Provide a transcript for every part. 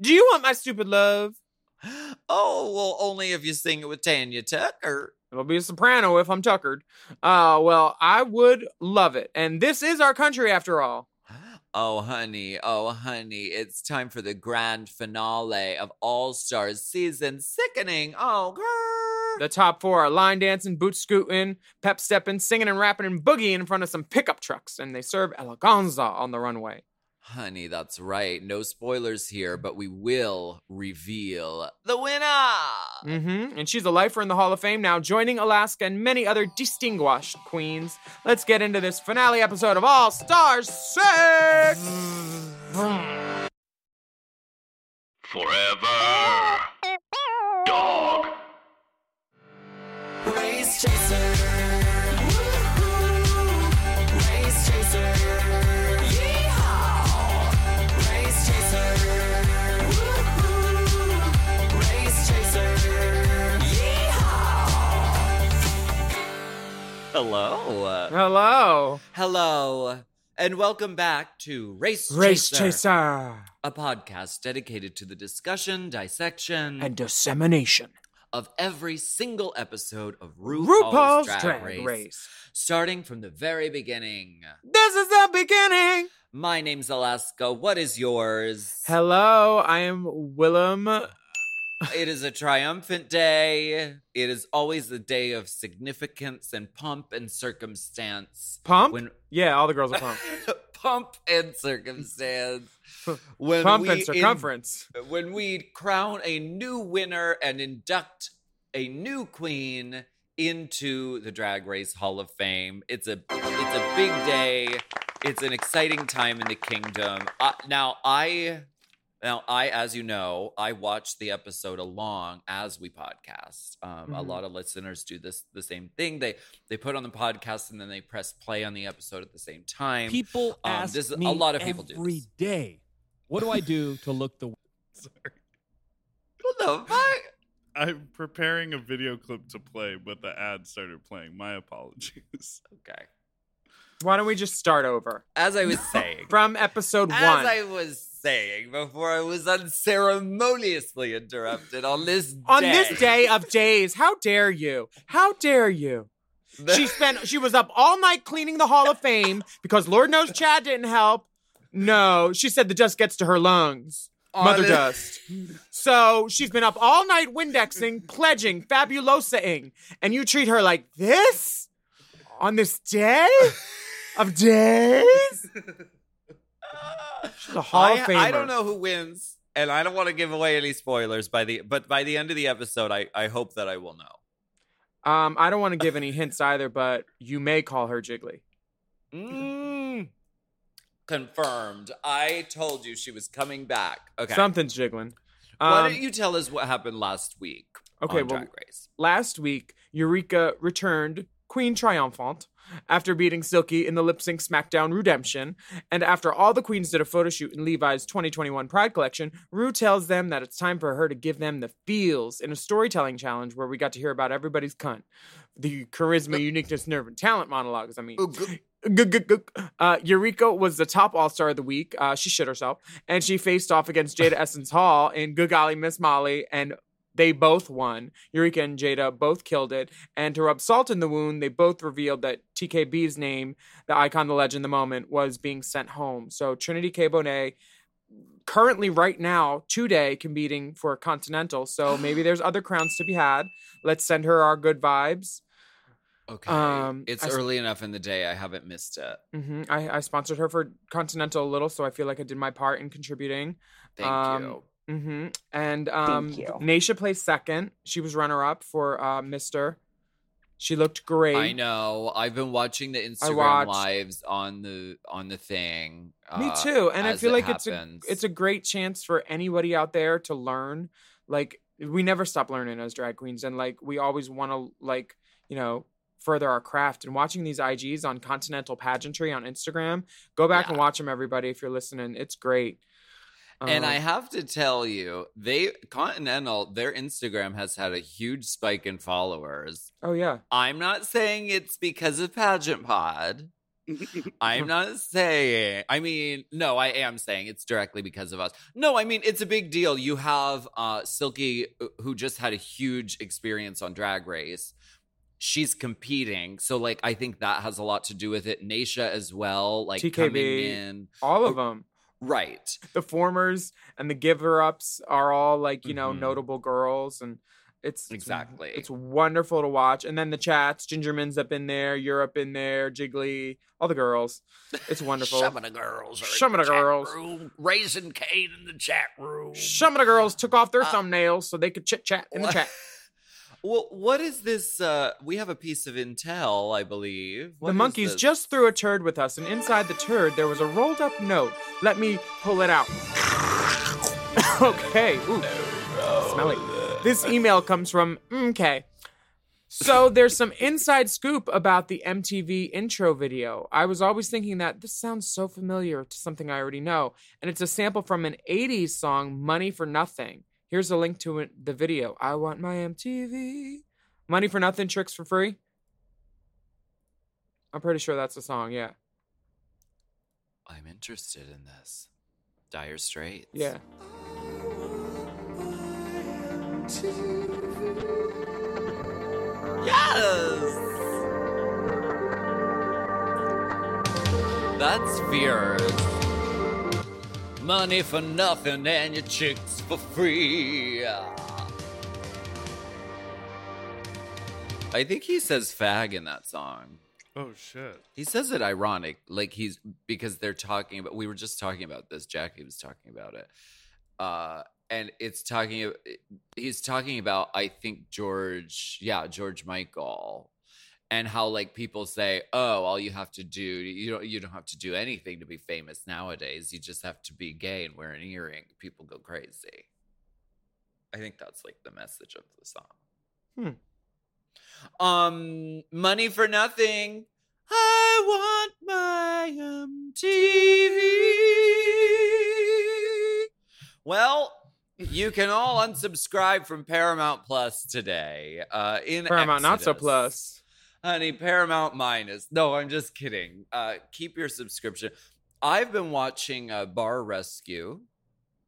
Do you want my stupid love? Oh, well, only if you sing it with Tanya Tucker. It'll be a soprano if I'm tuckered. Uh, well, I would love it. And this is our country after all. Oh, honey, oh, honey, it's time for the grand finale of All Stars season. Sickening. Oh, girl. The top four are line dancing, boot scooting, pep stepping, singing and rapping and boogieing in front of some pickup trucks, and they serve eleganza on the runway. Honey, that's right. No spoilers here, but we will reveal the winner. Mm-hmm. And she's a lifer in the Hall of Fame now, joining Alaska and many other distinguished queens. Let's get into this finale episode of All Stars 6! Forever. Dog. Race chaser. Hello. Hello, Hello. And welcome back to Race, Race Chaser, Chaser a podcast dedicated to the discussion, dissection, and dissemination. of every single episode of RuPaul's, RuPaul's Drag, Drag Race, Race. starting from the very beginning. This is the beginning. My name's Alaska. What is yours? Hello, I am Willem. It is a triumphant day. It is always a day of significance and pomp and circumstance. Pump? When Yeah, all the girls are pumped. pomp and circumstance. When Pump we and in- circumference. when we crown a new winner and induct a new queen into the Drag Race Hall of Fame. It's a it's a big day. It's an exciting time in the kingdom. Uh, now I now I as you know, I watch the episode along as we podcast. Um, A Mhm. lot of listeners do this the same thing. They they put on the podcast and then they press play on the episode at the same time. People Um, ask this is- a lot of people do every this. day, What do I do to look the? What the fuck? I'm preparing a video clip to play, but the ad started playing. My apologies. Okay. Why don't we just start over As I was saying, from episode as one? As I was saying before I was unceremoniously interrupted on this On day. this day of days, how dare you? How dare you? She spent she was up all night cleaning the Hall of Fame because Lord knows Chad didn't help. No, she said the dust gets to her lungs. Mother Honest- dust. So she's been up all night Windexing, pledging, fabulosaing, and you treat her like this on this day of days? She's a Hall I, of Famer. I don't know who wins, and I don't want to give away any spoilers by the but by the end of the episode, I, I hope that I will know. Um, I don't want to give any hints either, but you may call her Jiggly. Mm. Confirmed. I told you she was coming back. Okay. Something's jiggling. Why Um, don't you tell us what happened last week? Okay, well- last week, Eureka returned Queen Triumphant after beating Silky in the lip sync SmackDown Redemption. And after all the queens did a photo shoot in Levi's 2021 Pride collection, Ru tells them that it's time for her to give them the feels in a storytelling challenge where we got to hear about everybody's cunt. The charisma, uniqueness, nerve, and talent monologues. I mean, uh, Eureka was the top All Star of the week. Uh, she shit herself, and she faced off against Jada Essence Hall in Good Golly Miss Molly, and they both won. Eureka and Jada both killed it, and to rub salt in the wound, they both revealed that TKB's name, the icon, the legend, the moment, was being sent home. So Trinity K. Bonet currently right now today competing for Continental. So maybe there's other crowns to be had. Let's send her our good vibes. Okay. Um, it's I early enough in the day. I haven't missed it. hmm I, I sponsored her for Continental a little, so I feel like I did my part in contributing. Thank Um, you. Hmm And um, you. Naysha placed second. She was runner up for uh, Mister. She looked great. I know. I've been watching the Instagram lives on the on the thing. Me uh, too. And I feel it like it's a it's a great chance for anybody out there to learn. Like we never stop learning as drag queens, and like we always want to like you know further our craft. And watching these IGs on Continental Pageantry on Instagram, go back and watch them, everybody. If you're listening, it's great. And Um, I have to tell you, they Continental, their Instagram has had a huge spike in followers. oh yeah, I'm not saying it's because of Pageant Pod. I'm not saying. I mean, no, I am saying it's directly because of us. No, I mean it's a big deal. You have uh Silky, uh, who just had a huge experience on Drag Race. She's competing, so like I think that has a lot to do with it. Naysha as well, like coming in, all Oh, of them. Right? The formers and the giver ups are all like you know Mhm. notable girls and. It's Exactly. It's wonderful to watch, and then the chats. Gingerman's up in there, Europe in there, Jiggly, all the girls. It's wonderful. Some of the girls are Some of the girls. room. Raising Kate in the chat room. Some of the girls took off their Uh, thumbnails so they could chit chat in the chat. Well, what is this? Uh, we have a piece of intel, I believe. What the monkeys this? just threw a turd with us, and inside the turd there was a rolled up note. Let me pull it out. okay. Ooh. Smelly. This email comes from MK. So there's some inside scoop about the MTV intro video. I was always thinking that this sounds so familiar to something I already know, and it's a sample from an 80s song, Money for Nothing. Here's a link to it, the video. I want my MTV. Money for Nothing, tricks for free. I'm pretty sure that's the song, yeah. I'm interested in this. Dire Straits. Yeah. Yes. That's fierce. Money for nothing and your chicks for free. I think he says fag in that song. Oh shit. He says it ironic, like he's because they're talking about. We were just talking about this. Jackie was talking about it, uh, and it's talking. He's talking about. I think George, yeah, George Michael, and how like people say, "Oh, all you have to do, you don't, you don't have to do anything to be famous nowadays. You just have to be gay and wear an earring. People go crazy." I think that's like the message of the song. Hmm. Um, money for nothing. I want my MTV. Well, you can all unsubscribe from Paramount Plus today. Uh, in Paramount not so plus. Honey. Paramount minus. No, I'm just kidding. Uh, keep your subscription. I've been watching uh, Bar Rescue.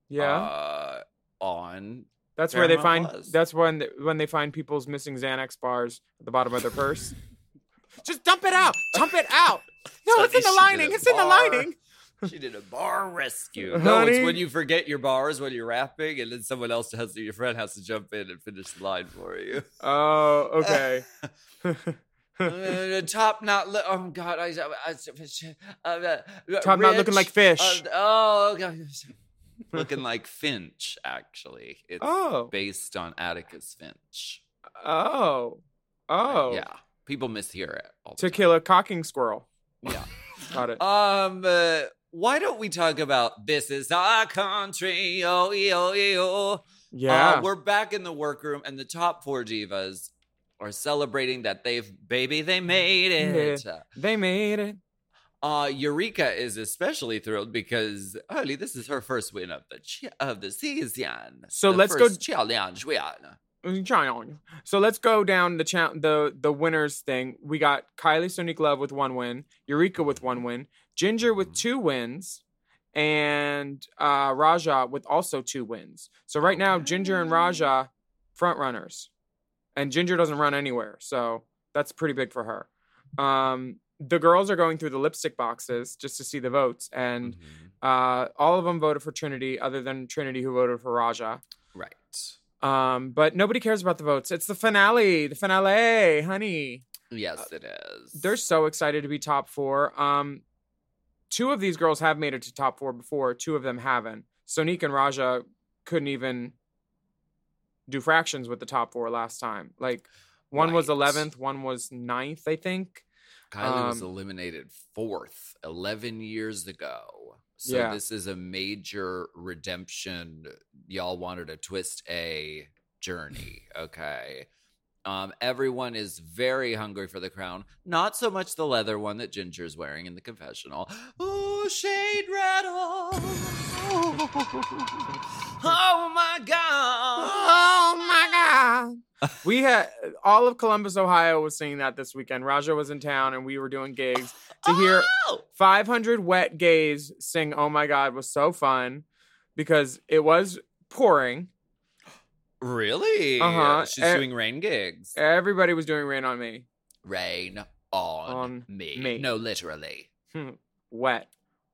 Yeah. Uh, on that's where they find Plus. that's when when they find people's missing Xanax bars at the bottom of their purse. Just dump it out. Dump it out. No, it's in the lining. It's in the lining. She did a bar rescue. No, Honey. it's when you forget your bars when you're rapping, and then someone else has to, your friend has to jump in and finish the line for you. Oh, okay. Uh, top not. Li- oh God, I. I, I uh, Top not looking like fish. Uh, oh, God. looking like Finch. Actually, it's Oh. based on Atticus Finch. oh. Oh. yeah. People mishear it. All To kill a cocking squirrel. Yeah. Got it. Um, uh, why don't we talk about this is our country? Oh, oh, oh. yeah. Uh, we're back in the workroom, and the top four divas are celebrating that they've baby they made it. they made it. Uh, Eureka is especially thrilled because Holy, this is her first win of the ch- of the season. So The let's go- challenge win. So let's go down the cha- the the winners thing. We got Kylie Sonique Love with one win, Eureka with one win, Ginger with two wins, and uh, Raja with also two wins. So right now, Ginger and Raja front runners, and Ginger doesn't run anywhere, so that's pretty big for her. Um, the girls are going through the lipstick boxes just to see the votes, and Mhm. uh, all of them voted for Trinity, other than Trinity, who voted for Raja. Right. Um, but nobody cares about the votes. It's the finale, the finale, honey. Yes, it is. They're so excited to be top four. Um, two of these girls have made it to top four before. Two of them haven't. Sonique and Raja couldn't even do fractions with the top four last time. Like one was eleventh, one was ninth, I think. Kylie was um, eliminated fourth 11 years ago. So Yeah. this is a major redemption. Y'all wanted a twist A journey. Okay. Um, everyone is very hungry for the crown. Not so much the leather one that Ginger's wearing in the confessional. Oh, shade rattle. Oh my god. Oh my god. we had all of Columbus, Ohio was singing that this weekend. Raja was in town and we were doing gigs. To hear Oh! 500 wet gays sing Oh my god was so fun because it was pouring. Really? Uh-huh. She's Eh, doing rain gigs. Everybody was doing rain on me. Rain on, On me. me. No, literally. Wet.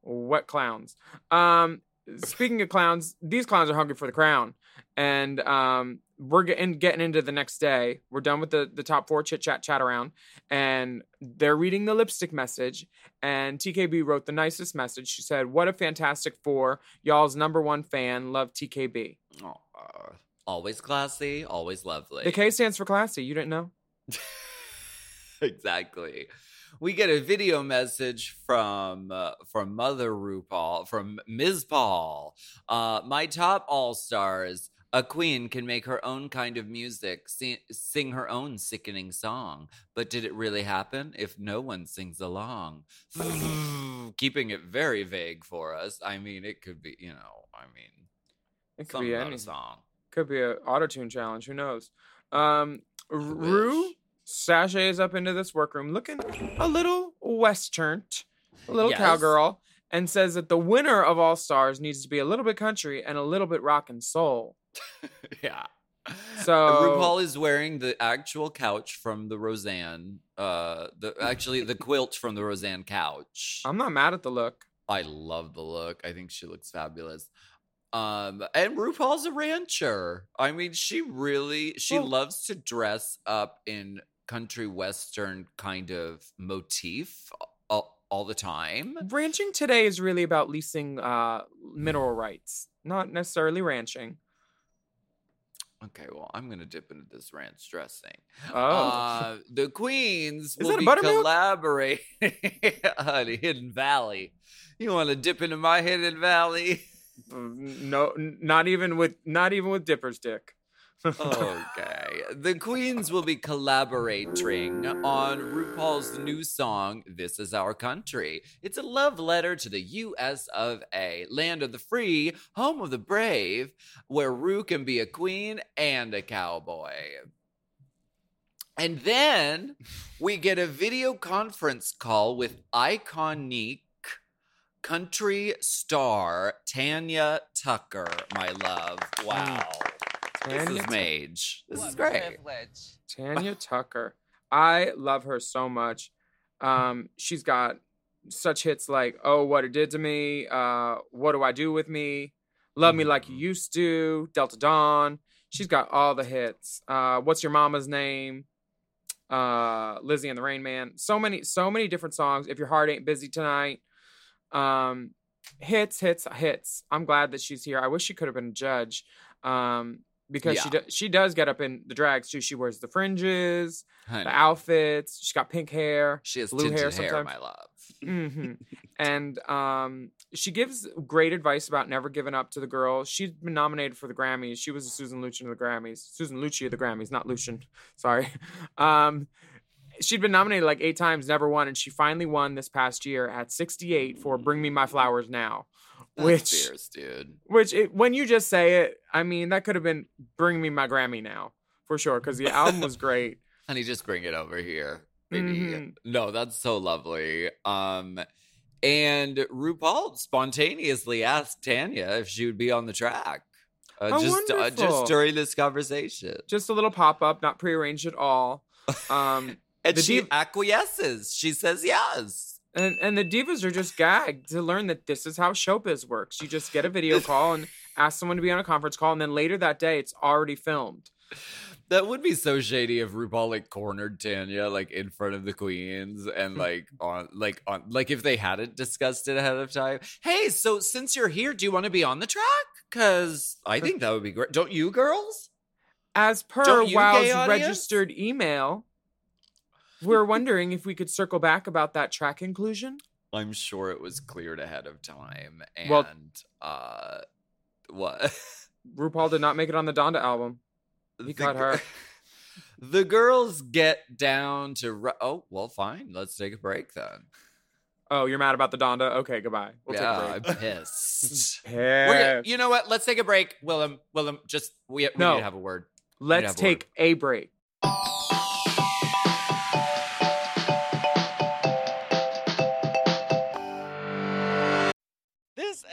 Wet clowns. Um speaking of clowns, these clowns are hungry for the crown. And um we're getting getting into the next day. We're done with the the top four chit chat chat around, and they're reading the lipstick message. And TKB wrote the nicest message. She said, "What a fantastic four! Y'all's number one fan. Love TKB." Aw. always classy, always lovely. The K stands for classy. You didn't know? exactly. We get a video message from uh, from Mother RuPaul, from Ms. Paul. Uh, my top all stars. A queen can make her own kind of music, sing, sing her own sickening song. But did it really happen if no one sings along? Keeping it very vague for us. I mean, it could be, you know, I mean, It could be any song. Could be an auto tune challenge. Who knows? Um, wish. Sashays up into this workroom looking a little western, a little Yes. cowgirl, and says that the winner of All Stars needs to be a little bit country and a little bit rock and soul. yeah. So- RuPaul is wearing the actual couch from the Roseanne, uh, the actually the quilt from the Roseanne couch. I'm not mad at the look. I love the look. I think she looks fabulous. Um, and RuPaul's a rancher. I mean, she really she Well- loves to dress up in country western kind of motif all, all the time. Ranching today is really about leasing uh, mineral rights, not necessarily ranching. Okay, well, I'm gonna dip into this ranch dressing. Oh, Uh, the queens Is will be collaborating on Hidden Valley. You want to dip into my Hidden Valley? no, not even with not even with Dipper's dick. Okay. The queens will be collaborating on RuPaul's new song, This Is Our Country. It's a love letter to the US of A, land of the free, home of the brave, where Ru can be a queen and a cowboy. And then we get a video conference call with iconic country star Tanya Tucker, my love. Wow. Mm. This is. Mage. This is great. Tanya Tucker. I love her so much. Um, she's got such hits like "Oh, What It Did to Me," uh, "What Do I Do with Me," "Love Me Like You Used to," "Delta Dawn." She's got all the hits. Uh, "What's Your Mama's Name?" Uh, "Lizzie and the Rain Man." So many, so many different songs. "If Your Heart Ain't Busy Tonight." Um, hits, hits, hits. I'm glad that she's here. I wish she could have been a judge. Um, because she do, she does get up in the drags too. She wears the fringes, Honey, the outfits. She's got pink hair. she has blue hair hair, sometimes. my love. hmm and um, she gives great advice about never giving up to the girls. She's been nominated for the Grammys. She was a Susan Lucci of the Grammys. Susan Lucci of the Grammys, not Lucian. Sorry. Um, she'd been nominated like eight times, never won, and she finally won this past year at 68 for "Bring Me My Flowers Now." That's Which- fierce, dude. Which, it, when you just say it, I mean, that could have been "Bring Me My Grammy Now" for sure, because the album was great. Honey, just bring it over here. baby. Mhm. No, that's so lovely. Um, and RuPaul spontaneously asked Tanya if she would be on the track. Uh, Oh, just uh, just during this conversation. Just a little pop up, not prearranged at all. Um, And she div- acquiesces. She says yes. And and the divas are just gagged to learn that this is how showbiz works. You just get a video call and ask someone to be on a conference call, and then later that day it's already filmed. That would be so shady if RuPaul like cornered Tanya like in front of the queens Hmm. and like on like on like if they hadn't discussed it ahead of time. Hey, so since you're here, do you want to be on the track? Cause I think that would be great. Don't you girls? As per Wow's registered email, we're wondering if we could circle back about that track inclusion. I'm sure it was cleared ahead of time. And Well- uh what? RuPaul did not make it on the Donda album. He The gir- her. The girls get down to ru- oh well, fine. Let's take a break then. Oh, you're mad about the Donda? Okay, goodbye. We'll yeah, take a I'm pissed. Pissed. Gonna- you know what? Let's take a break. Willem, Willem, just we, we No. need to have a word. Let's take a break.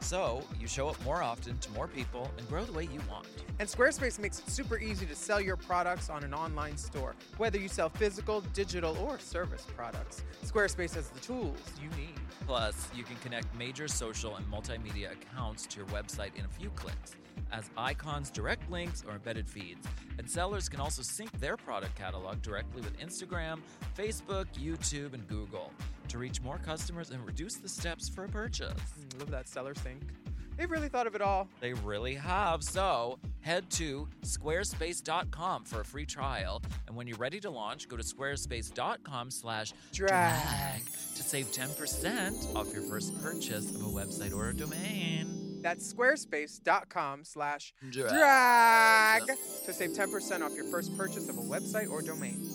So you show up more often to more people and grow the way you want. And Squarespace makes it super easy to sell your products on an online store, whether you sell physical, digital, or service products. Squarespace has the tools you need. Plus, you can connect major social and multimedia accounts to your website in a few clicks, as icons, direct links, or embedded feeds. And sellers can also sync their product catalog directly with Instagram, Facebook, YouTube, and Google to reach more customers and reduce the steps for a purchase. Mm, Love that seller sync. They've really thought of it all. They really have. So head to squarespace.com for a free trial. And when you're ready to launch, go to squarespace.com slash Drag. to save 10% off your first purchase of a website or a domain. That's squarespace.com slash Drag. drag to save 10% off your first purchase of a website or domain.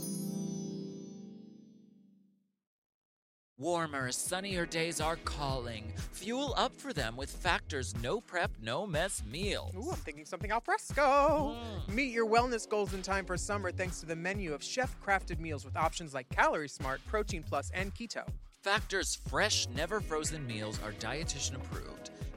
Warmer, sunnier days are calling. Fuel up for them with Factor's no prep, no mess meals. Ooh, I'm thinking something al fresco. Mm. Meet your wellness goals in time for summer thanks to the menu of chef crafted meals with options like Calorie Smart, Protein Plus, and Keto. Factor's fresh, never frozen meals are dietitian approved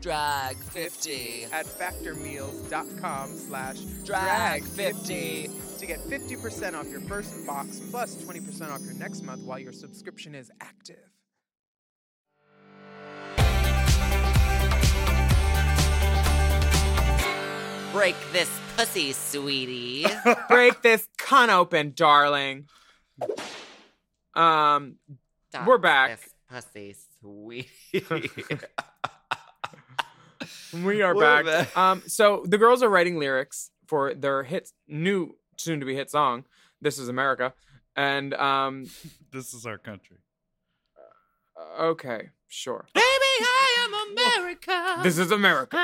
Drag 50. at factormeals.com slash Drag drag50 to get 50% off your first box plus 20% off your next month while your subscription is active. Break this pussy, sweetie. Break this cunt open, darling. Um, We're back. pussy, sweetie. we are back. back. Um, so the girls are writing lyrics for their hit, new, soon to be hit song. This is America, and um, This is our country. okay, sure. Baby, I am America. This is America.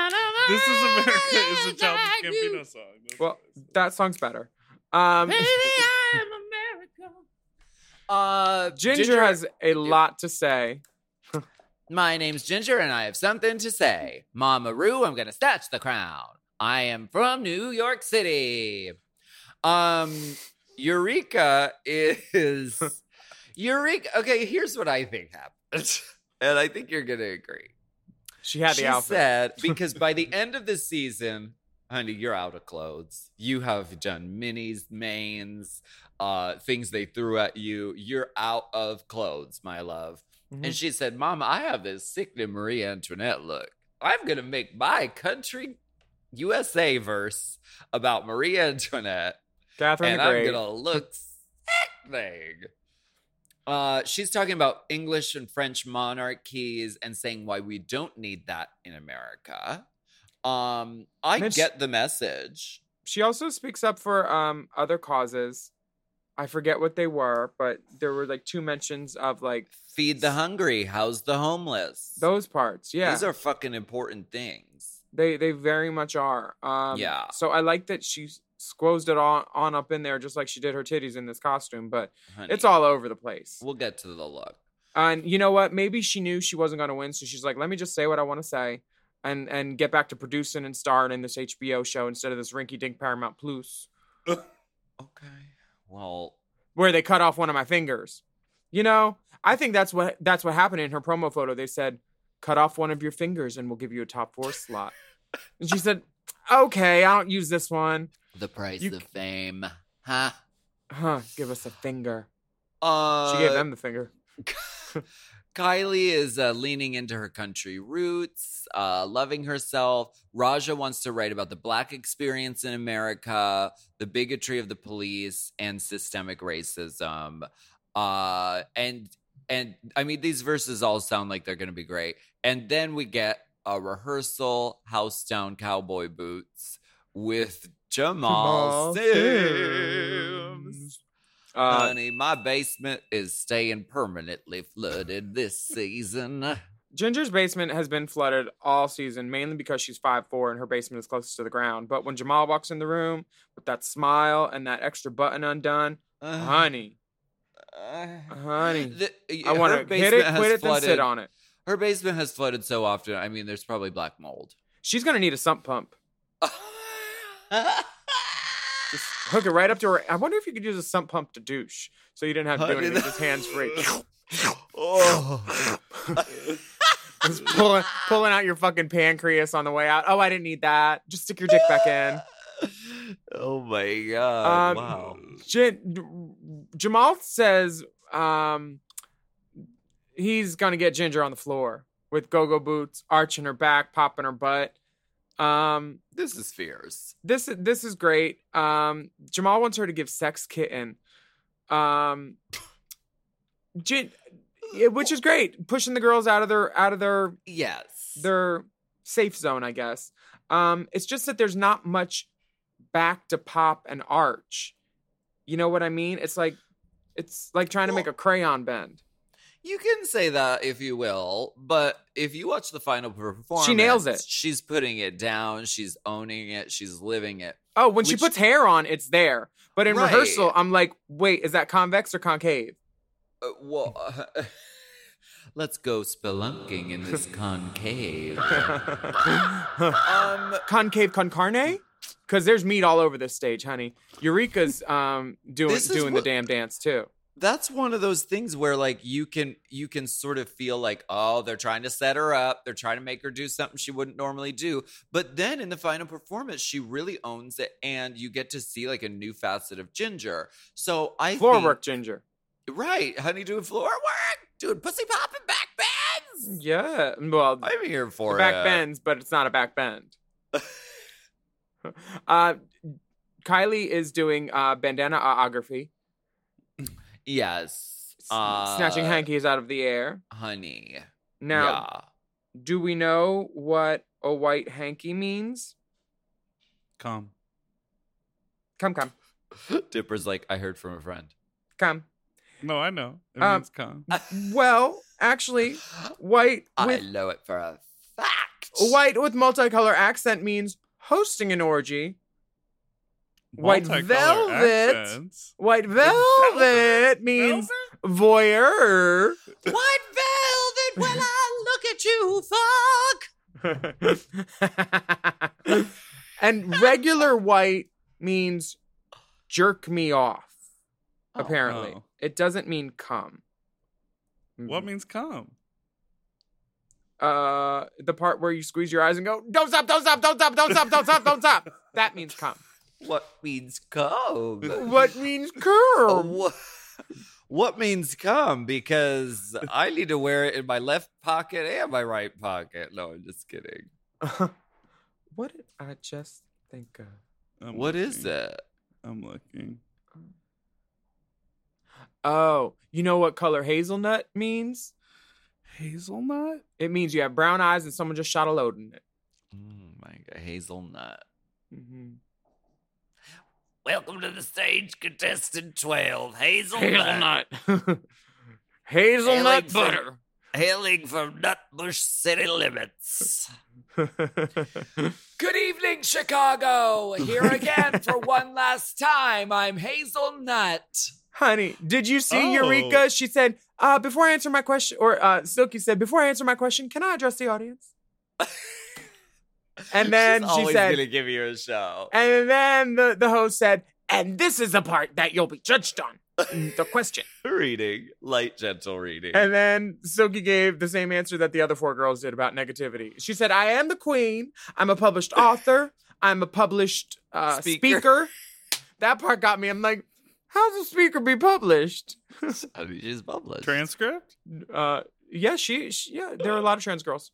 This is America is a Childish Gambino song. That's Well, nice. that song's better. Um, Baby, I am America. Uh, Ginger, has a lot to say. My name's Ginger, and I have something to say. Mama Ru, I'm gonna snatch the crown. I am from New York City. Um, Eureka is Eureka. Okay, here's what I think happened, and I think you're gonna agree. She had the she outfit. said because by the end of the season, honey, you're out of clothes. You have done minis, mains, uh, things they threw at you. You're out of clothes, my love. Mhm. And she said, Mama, I have this sickening Marie Antoinette look. I'm gonna make my country USA verse about Marie Antoinette Catherine and I'm Great. gonna look sickening. Uh, she's talking about English and French monarchies and saying why we don't need that in America. Um, I get the message. She also speaks up for um other causes. I forget what they were, but there were like two mentions of like Feed the hungry, house the homeless. those parts. Yeah, These are fucking important things. they they very much are. Um, Yeah. So I like that she squozed it on on up in there, just like she did her titties in this costume. But Honey. it's all over the place. We'll get to the look. And you know what? Maybe she knew she wasn't going to win, so she's like, "Let me just say what I want to say, and and get back to producing and starring in this HBO show instead of this rinky-dink Paramount Plus, Okay. Well, where they cut off one of my fingers." You know, I think that's what that's what happened in her promo photo. They said, "Cut off one of your fingers, and we'll give you a top four slot." And she said, "Okay, I don't use this one. the price You of fame. Huh? Huh? Give us a finger." Uh, She gave them the finger. Kylie is uh, leaning into her country roots, uh, loving herself. Raja wants to write about the black experience in America, the bigotry of the police, and systemic racism. Uh, and and I mean, these verses all sound like they're going to be great. And then we get a rehearsal, house down cowboy boots with Jamal, Jamal Sims. Uh, Honey, my basement is staying permanently flooded this season. Ginger's basement has been flooded all season, mainly because she's 5'4 and her basement is closest to the ground. But when Jamal walks in the room with that smile and that extra button undone, honey, honey, The- I want to hit it, quit it, then sit on it. Her basement has flooded so often. I mean, there's probably black mold. She's going to need a sump pump. Hook it right up to her. I wonder if you could use a sump pump to douche so you didn't have to do anything, just hands free. oh. Just pulling, pulling out your fucking pancreas on the way out. Oh, I didn't need that. Just stick your dick back in. oh my god! Um, wow. Jamal says um, he's gonna get Ginger on the floor with go-go boots, arching her back, popping her butt. Um, This is fierce. this this is great. Um, Jamal wants her to give sex kitten. Um, Jin, which is great, pushing the girls out of their out of their Yes. their safe zone, I guess. Um, it's just that there's not much back to pop and arch. You know what I mean? It's like it's like trying to make a crayon bend. You can say that if you will, but if you watch the final performance, she nails it. She's putting it down. She's owning it. She's living it. Oh, when she puts hair on, it's there. But in Right. rehearsal, I'm like, wait, is that convex or concave? Uh, well, let's go spelunking in this concave. um, concave con carne? Because there's meat all over this stage, honey. Eureka's um doing doing what- the damn dance too. That's one of those things where like you can you can sort of feel like oh they're trying to set her up they're trying to make her do something she wouldn't normally do but then in the final performance she really owns it and you get to see like a new facet of ginger so i Floor think- work, Ginger. right honey doing floor work doing pussy popping back bends Yeah. Well, i'm here for back it bends, but it's not a back bend. uh, Kylie is doing uh, bandanaography, yes s- uh, snatching hankies out of the air. honey Now, yeah. do we know what a white hanky means? Come. Come, come, dipper's like i heard from a friend come. No, I know. It Um, means come. Well, actually, white I know it for a fact. white with multicolor accent means hosting an orgy. White velvet. accents. White velvet means voyeur. White velvet when I look at you, fuck. and regular white means jerk me off. Apparently, Oh. it doesn't mean come. What means come? Uh, the part where you squeeze your eyes and go, "Don't stop! Don't stop! Don't stop! Don't stop! Don't stop! Don't stop!" That means come. What means come? What means curve? what, what means come? Because I need to wear it in my left pocket and my right pocket. No, I'm just kidding. what did I just think of? I'm What is looking. it? I'm looking. Oh, you know what color hazelnut means? Hazelnut? It means you have brown eyes and someone just shot a load in it. Oh my god, hazelnut. Mm hmm Welcome to the stage, contestant 12, Hazelnut. Hazelnut. Hailing hazelnut from- butter. Hailing from Nutbush city limits. Good evening, Chicago. Here again for one last time. I'm Hazelnut. Honey, did you see Oh. Eureka? She said, uh, before I answer my question, or uh, Silky said, before I answer my question, can I address the audience? And then She's she always said, gonna give you a show. and then the, the host said, and this is the part that you'll be judged on. the question. reading, light, gentle reading. And then Silky gave the same answer that the other four girls did about negativity. She said, I am the queen. I'm a published author. I'm a published uh, Speaker. speaker. That part got me. I'm like, how's a speaker be published? I mean, she's published. Transcript? Uh, yeah, she, she, yeah, there are a lot of trans girls.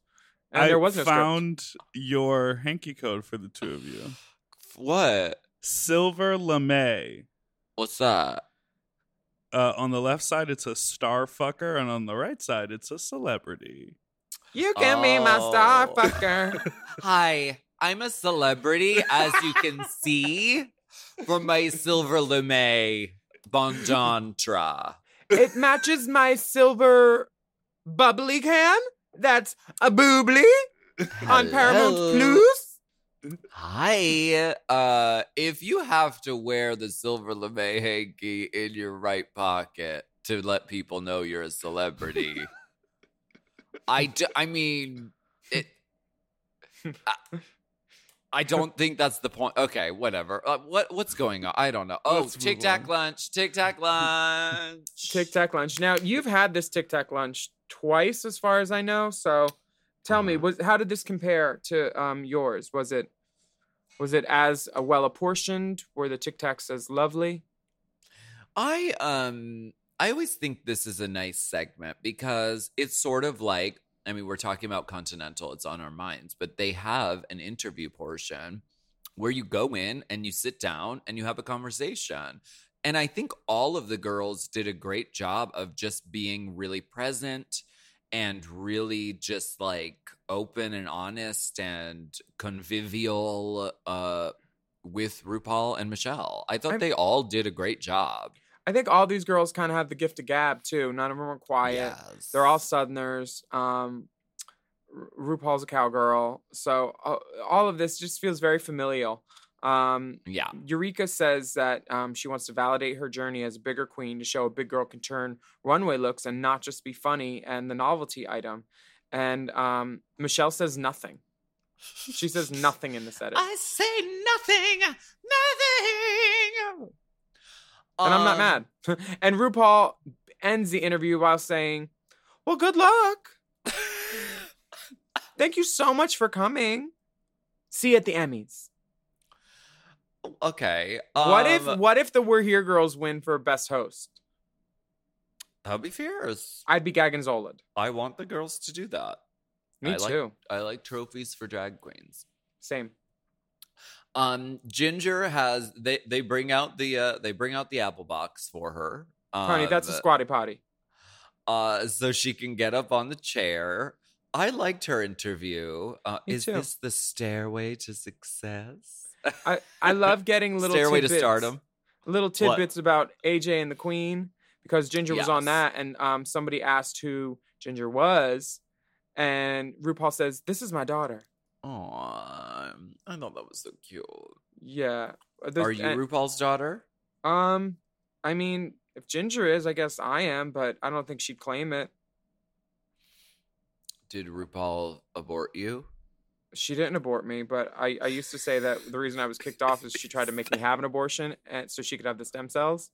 And I there was no script. found your hanky code for the two of you. what? Silver lamé. What's that? Uh, on the left side, it's a star fucker, and on the right side, it's a celebrity. You can be my star Oh. fucker. Hi, I'm a celebrity, as you can see from my silver lamé Bonjantra. it matches my silver bubbly can. That's a boobly on Paramount. Plus. Hi. Uh, if you have to wear the silver lamé hanky in your right pocket to let people know you're a celebrity, I, d- I mean, it. I, I don't think that's the point. Okay, whatever. Uh, what what's going on? I don't know. Oh, Tic Tac lunch, Tic Tac lunch. Tic Tac lunch. Now you've had this Tic Tac lunch twice, as far as I know. So, tell me, was how did this compare to um, yours? Was it was it as uh, well apportioned? Were the Tic Tacs as lovely? I um I always think this is a nice segment because it's sort of like I mean we're talking about Continental it's on our minds but they have an interview portion where you go in and you sit down and you have a conversation and I think all of the girls did a great job of just being really present and really just like open and honest and convivial uh with RuPaul and Michelle. I thought I'm- they all did a great job. I think all these girls kind of have the gift of gab too. None of them are quiet. Yes. They're all Southerners. Um, RuPaul's a cowgirl, so uh, all of this just feels very familial. Um, Yeah. Eureka says that um, she wants to validate her journey as a bigger queen to show a big girl can turn runway looks and not just be funny and the novelty item. And um, Michelle says nothing. She says nothing in this edit. I say nothing, nothing. And I'm not Um, mad. and RuPaul ends the interview while saying, Well, good luck. Thank you so much for coming. See you at the Emmys. Okay. what if um, what if the We're Here girls win for best host? That'd be fierce. I'd be gagging Zolid. I want the girls to do that. Me I like- too. I like trophies for drag queens. Same. Um, Ginger has they they bring out the uh they bring out the apple box for her. Honey, that's a squatty potty. uh, so she can get up on the chair. I liked her interview. Uh, is too. this the stairway to success? I, I love getting little stairway tidbits, to stardom. Little tidbits about AJ and the Queen because Ginger was on that, and um, somebody asked who Ginger was, and RuPaul says, "This is my daughter." Aw, I thought that was so cute. Yeah. uh, Are you and- RuPaul's daughter? Um, I mean, if Ginger is, I guess I am, but I don't think she'd claim it. Did RuPaul abort you? She didn't abort me, but I, I used to say that the reason I was kicked off is she tried to make me have an abortion and so she could have the stem cells.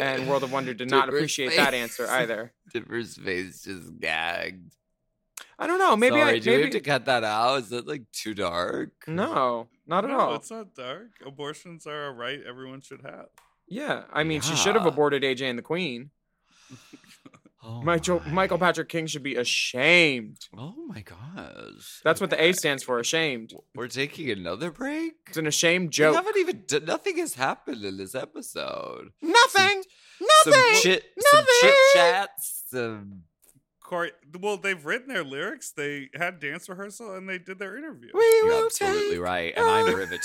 And World of Wonder did not Dipper's appreciate that answer either. Dipper's face just gagged. I don't know. Maybe Sorry, I do we have to cut that out? Is it like too dark? no, not at no, all. it's not dark. Abortions are a right everyone should have. Yeah, I mean, she should have aborted AJ and the Queen. Oh Michael my. Michael Patrick King should be ashamed. Oh my gosh. That's what the A stands for, ashamed. We're taking another break? It's an ashamed We joke. haven't even done, nothing has happened in this episode. Nothing. Some chit some Nothing. chit chats. Some Corey, well, they've written their lyrics. They had dance rehearsal and they did their interview. We You're will absolutely take right. And I'm a riveted.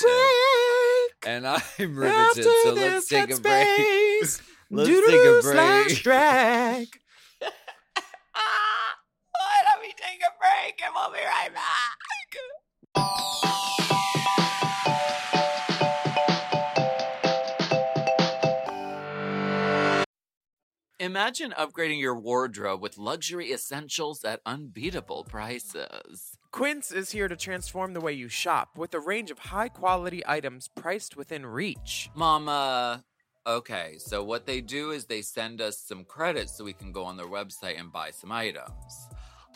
And I'm riveted. After So this let's take a break. headspace, Let's doo-doo take a slash break. drag. Why don't we take a break and we'll be right back? Imagine upgrading your wardrobe with luxury essentials at unbeatable prices. Quince is here to transform the way you shop with a range of high quality items priced within reach. Mama, okay, so what they do is they send us some credits so we can go on their website and buy some items.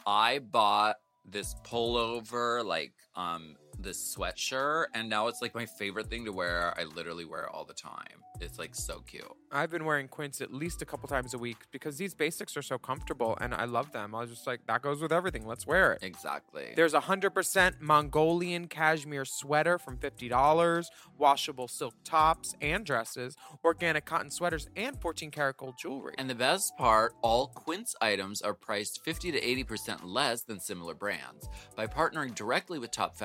I bought this pullover, like um this sweatshirt, and now it's like my favorite thing to wear. I literally wear it all the time. It's like so cute. I've been wearing Quince at least a couple times a week because these basics are so comfortable and I love them. I was just like, that goes with everything. Let's wear it. Exactly. There's a 100% Mongolian cashmere sweater from $50, washable silk tops and dresses, organic cotton sweaters, and 14 karat gold jewelry. And the best part, all Quince items are priced 50 to 80% less than similar brands. By partnering directly with top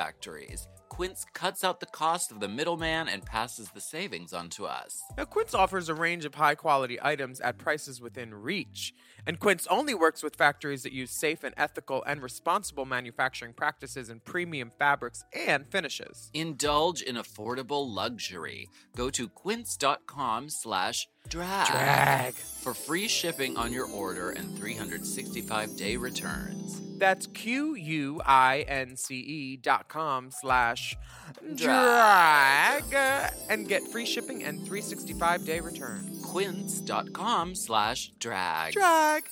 factories, Quince cuts out the cost of the middleman and passes the savings on to us. Now, Quince offers a range of high quality items at prices within reach. And Quince only works with factories that use safe and ethical and responsible manufacturing practices and premium fabrics and finishes. Indulge in affordable luxury. Go to quince.com slash drag, Drag. for free shipping on your order and 365 day returns. That's Q U I N C E dot com slash Drag. drag and get free shipping and 365 day return. Quince.com slash drag. Drag.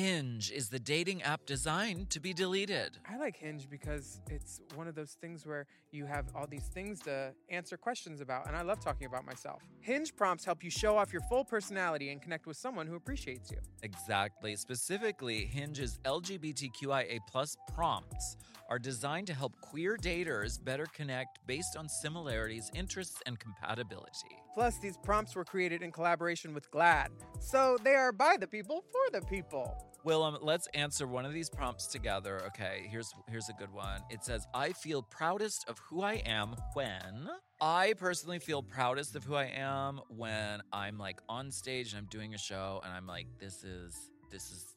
Hinge is the dating app designed to be deleted. I like Hinge because it's one of those things where you have all these things to answer questions about, and I love talking about myself. Hinge prompts help you show off your full personality and connect with someone who appreciates you. Exactly. Specifically, Hinge's LGBTQIA plus prompts are designed to help queer daters better connect based on similarities, interests, and compatibility. Plus, these prompts were created in collaboration with GLAAD, so they are by the people for the people. Willem, um, let's answer one of these prompts together. Okay, here's here's a good one. It says, "I feel proudest of who I am when." I personally feel proudest of who I am when I'm like on stage and I'm doing a show and I'm like, "This is this is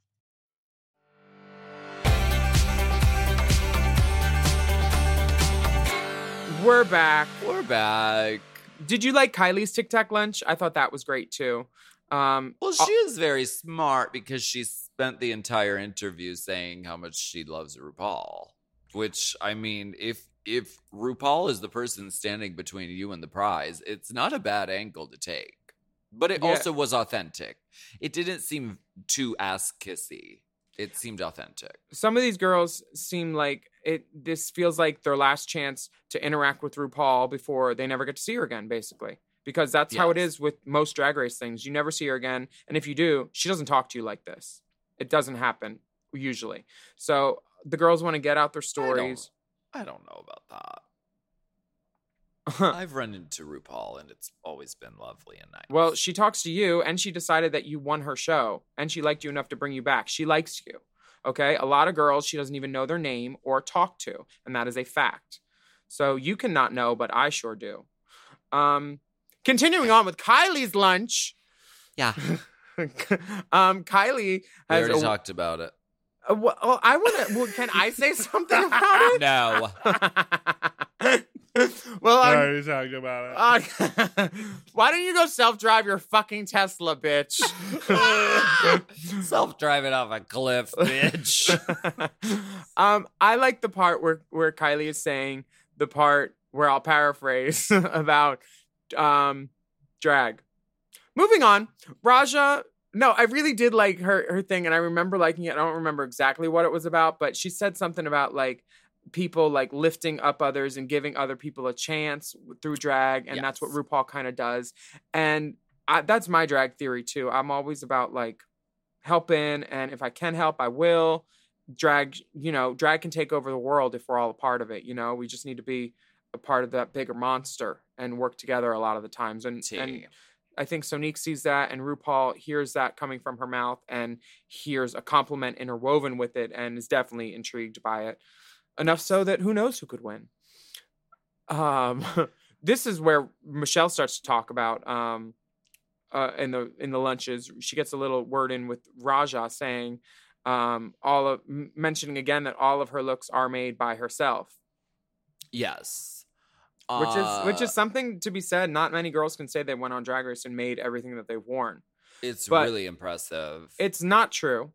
We're back. We're back. Did you like Kylie's Tic Tac lunch? I thought that was great too. Um, Well, she is very smart because she spent the entire interview saying how much she loves RuPaul. Which I mean, if if RuPaul is the person standing between you and the prize, it's not a bad angle to take. But it Yeah. also was authentic. It didn't seem too ass kissy. It seemed authentic. some of these girls seem like it this feels like their last chance to interact with RuPaul before they never get to see her again, basically. Because that's how it is with most drag race things. You never see her again. And if you do, she doesn't talk to you like this. It doesn't happen usually. So the girls want to get out their stories. I don't know about that. I've run into RuPaul and it's always been lovely and nice. Well, she talks to you and she decided that you won her show and she liked you enough to bring you back. She likes you. Okay. A lot of girls she doesn't even know their name or talk to, and that is a fact. So you cannot know, but I sure do. Um, continuing on with Kylie's lunch. Yeah. um, Kylie we has. already a- talked about it. uh, wh- oh, I want to. Well, can I say something about it? No. well, I I'm, already talked about it. uh, why don't you go self drive your fucking Tesla, bitch? Self driving off a cliff, bitch. um, I like the part where where Kylie is saying the part where I'll paraphrase about um drag. Moving on, Ra'Jah. No, I really did like her her thing, and I remember liking it. I don't remember exactly what it was about, but she said something about like people like lifting up others and giving other people a chance through drag, and that's what Yes. RuPaul kind of does. And I, that's my drag theory too. I'm always about like helping, and if I can help, I will. Drag, you know, drag can take over the world if we're all a part of it. You know, we just need to be a part of that bigger monster and work together a lot of the times. And, and I think Sonique sees that, and RuPaul hears that coming from her mouth and hears a compliment interwoven with it, and is definitely intrigued by it. Enough so that who knows who could win. Um, this is where Michelle starts to talk about um, uh, in the in the lunches. She gets a little word in with Ra'Jah saying um, all of mentioning again that all of her looks are made by herself Yes. which is which Uh, is something to be said. Not many girls can say they went on Drag Race and made everything that they've worn. It's but really impressive. It's not true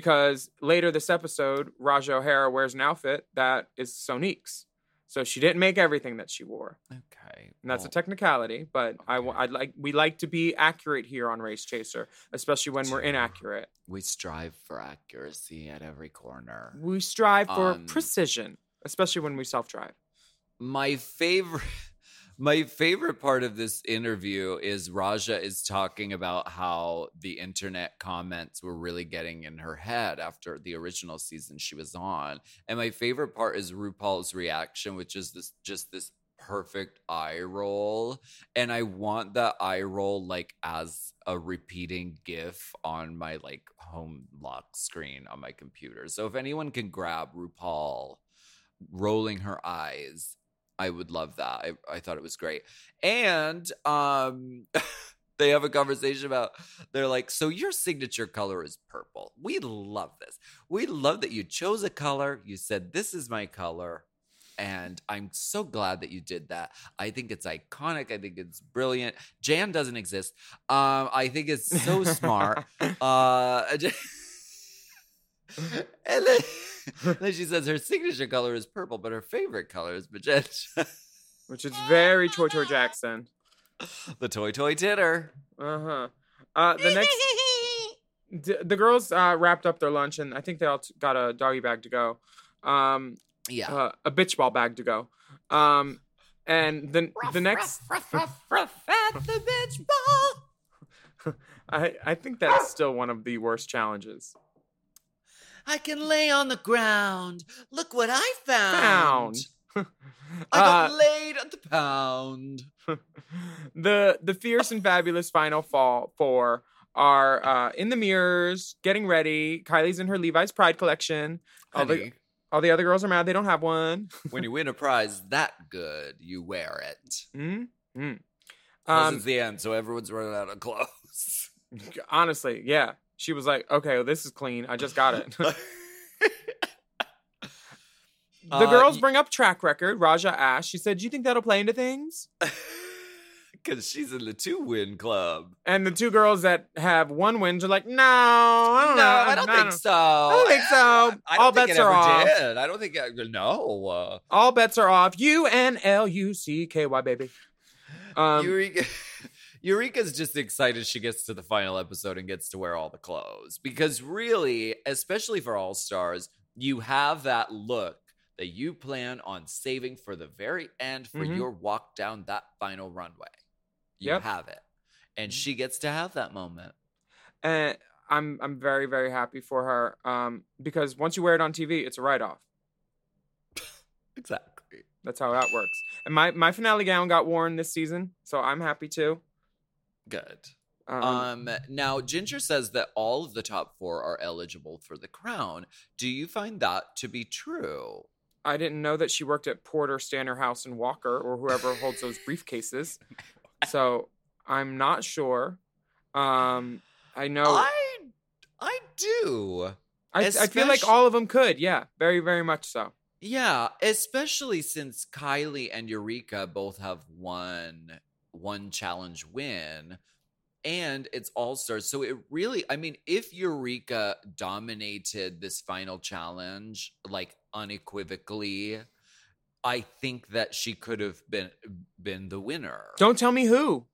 because later this episode, Ra'Jah O'Hara wears an outfit that is Sonique's. So she didn't make everything that she wore, okay. and that's a technicality. But I, Okay. would like we like to be accurate here on Race Chaser, especially when we're inaccurate. we strive for accuracy at every corner. We strive for Um, precision, especially when we self drive. My favorite my favorite part of this interview is Ra'Jah is talking about how the internet comments were really getting in her head after the original season she was on. And my favorite part is RuPaul's reaction, which is this just this perfect eye roll. And I want that eye roll like as a repeating GIF on my like home lock screen on my computer. So if anyone can grab RuPaul rolling her eyes, I would love that. I, I thought it was great. And um they have a conversation about they're like, so your signature color is purple. We love this. We love that you chose a color. You said this is my color. And I'm so glad that you did that. I think it's iconic. I think it's brilliant. Jan doesn't exist. Um, I think it's so smart. Uh, and then, then she says her signature color is purple, but her favorite color is magenta. Which is very Toy Toy Jackson. the toy toy titter. Uh-huh. Uh The next D- the girls uh, wrapped up their lunch, and I think they all t- got a doggy bag to go, um, Yeah. uh, a bitch ball bag to go, um, and then the next, at the bitch ball. I I think that's still one of the worst challenges. I can lay on the ground. Look what I found. Found. I got Uh, laid at the pound. the the fierce and fabulous final fall four are uh, in the mirrors, getting ready. Kylie's in her Levi's Pride collection. All the all the other girls are mad they don't have one. when you win a prize that good, you wear it. mm Mm. Plus Um, it's the end, so everyone's running out of clothes. honestly, yeah. She was like, "Okay, well, this is clean. I just got it." the Uh, girls bring up track record. Ra'Jah asked. She said, "Do you think that'll play into things?" Because she's in the two win club. And the two girls that have one win are like, "No, I don't no, know. I don't think so. I don't think so. I don't All think bets are off. Did. I don't think. I, no. Uh, All bets are off. U N L U C K Y, baby. Um, Eureka, Eureka's just excited she gets to the final episode and gets to wear all the clothes. Because really, especially for All Stars, you have that look that you plan on saving for the very end for Mhm. your walk down that final runway. You Yep. have it. And she gets to have that moment. and I'm I'm very very happy for her um, because once you wear it on TV, it's a write off. Exactly. That's how that works. And my my finale gown got worn this season, so I'm happy too. Good. Um, Um, now Ginger says that all of the top four are eligible for the crown. Do you find that to be true? I didn't know that she worked at Porter, Stanner House, and Walker, or whoever holds those briefcases. So I'm not sure. Um, I know. I I do. I, I feel like all of them could. Yeah, very very much so. Yeah, especially since Kylie and Eureka both have one one challenge win and it's all stars. So it really I mean if Eureka dominated this final challenge like unequivocally, I think that she could have been been the winner. Don't tell me who.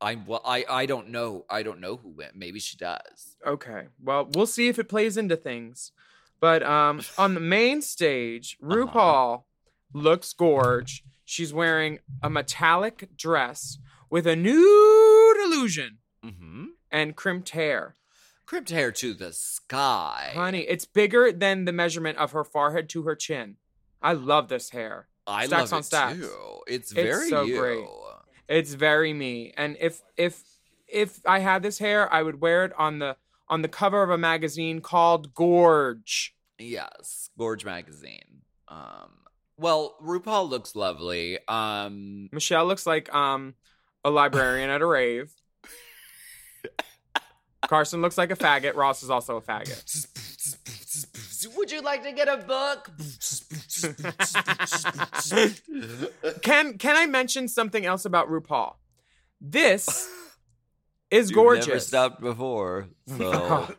I well I I don't know. I don't know who went. Maybe she does. Okay. Well, we'll see if it plays into things. But um, on the main stage, RuPaul looks gorge. She's wearing a metallic dress with a nude illusion Mhm. and crimped hair. Crimped hair to the sky. Honey, it's bigger than the measurement of her forehead to her chin. I love this hair. I Stacks love on it stacks. too. It's It's very so you. great. It's very me. And if if if I had this hair, I would wear it on the on the cover of a magazine called Gorge. Yes, Gorge magazine. Um, well, RuPaul looks lovely. Um, Michelle looks like um a librarian at a rave. Carson looks like a faggot. Ross is also a faggot. would you like to get a book? Can can I mention something else about RuPaul? This is You've gorgeous. Never stopped before, so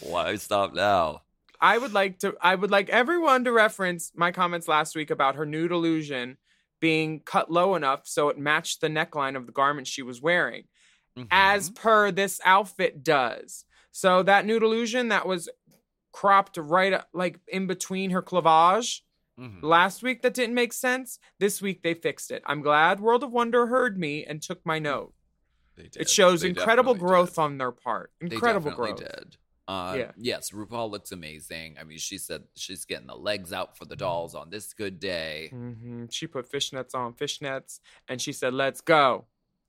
why stop now? I would like to I would like everyone to reference my comments last week about her nude illusion being cut low enough so it matched the neckline of the garment she was wearing. Mm-hmm. As per this outfit does. So that nude illusion that was cropped right up, like in between her clavage Mhm. last week that didn't make sense. This week they fixed it. I'm glad World of Wonder heard me and took my note. They did. It shows They incredible growth did. on their part. Incredible growth. did. Uh, Yeah. Yes, RuPaul looks amazing. I mean, she said she's getting the legs out for the dolls on this good day. hmm She put fishnets on fishnets and she said, Let's go.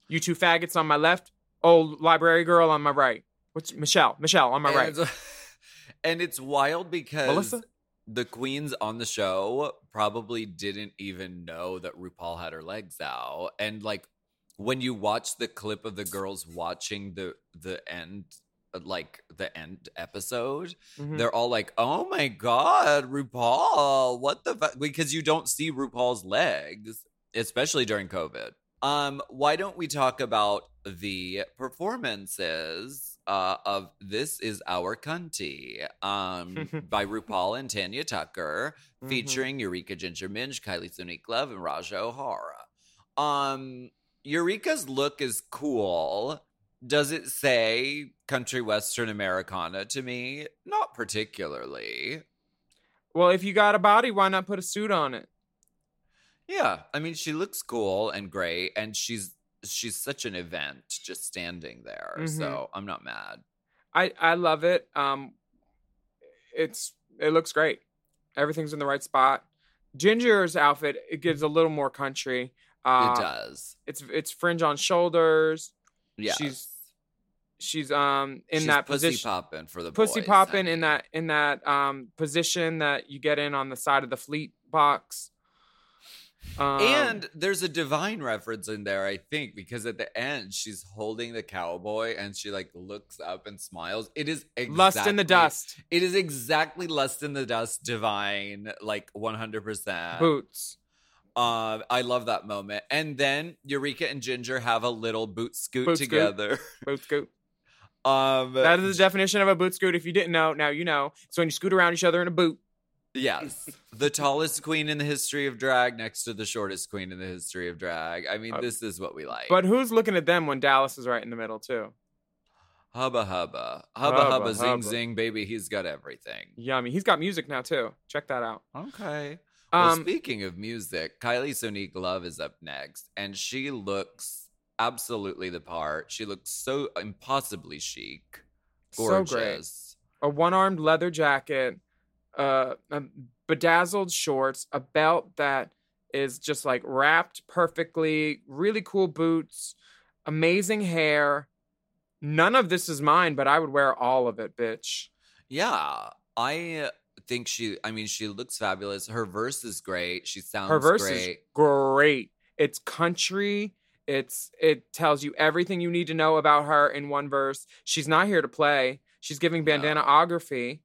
You two faggots on my left, old library girl on my right. What's Michelle? Michelle on my right. And, and it's wild because Melissa? the queens on the show probably didn't even know that RuPaul had her legs out. And like when you watch the clip of the girls watching the the end like the end episode, Mhm. they're all like, "Oh my god, RuPaul, what the fuck?" Because you don't see RuPaul's legs, especially during COVID. Um, why don't we talk about the performances uh, of "This Is Our Cunty" um, by RuPaul and Tanya Tucker, Mhm. featuring Eureka Ginger Minge, Kylie Sonique Love, and Ra'Jah O'Hara. Um, Eureka's look is cool. Does it say country western Americana to me? Not particularly. Well, if you got a body, why not put a suit on it? Yeah, I mean she looks cool and great and she's she's such an event just standing there. Mhm. So, I'm not mad. I I love it. Um, it's it looks great. Everything's in the right spot. Ginger's outfit it gives a little more country. Uh, it does. It's it's fringe on shoulders. Yeah. She's she's um in She's that pussy position. popping for the pussy boys, popping in that in that um position that you get in on the side of the fleet box. Um, and there's a divine reference in there, I think, because at the end she's holding the cowboy and she like looks up and smiles. It is exactly, lust in the dust, It is exactly lust in the dust, divine, like 100. percent boots. Um, I love that moment. And then Eureka and Ginger have a little boot scoot Boot scoot. together. Boot scoot. um, That is the definition of a boot scoot. If you didn't know, now you know. So when you scoot around each other in a boot. Yes. The tallest queen in the history of drag next to the shortest queen in the history of drag. I mean, Uh, this is what we like. But who's looking at them when Dallas is right in the middle too? hubba hubba. Hubba Hubba hubba, zing hubba. zing, baby. He's got everything. Yummy. He's got music now too. Check that out. Okay. Well, Um, speaking of music, Kylie Sonique Love is up next, and she looks absolutely the part. She looks so impossibly chic. So Gorgeous. great. a one-armed leather jacket, uh, um, bedazzled shorts, a belt that is just like wrapped perfectly, really cool boots, amazing hair. None of this is mine, but I would wear all of it, bitch. Yeah, I think she. I mean, she looks fabulous. Her verse is great. She sounds Her verse great. is great. It's country. It's it tells you everything you need to know about her in one verse. She's not here to play. She's giving bandanaography.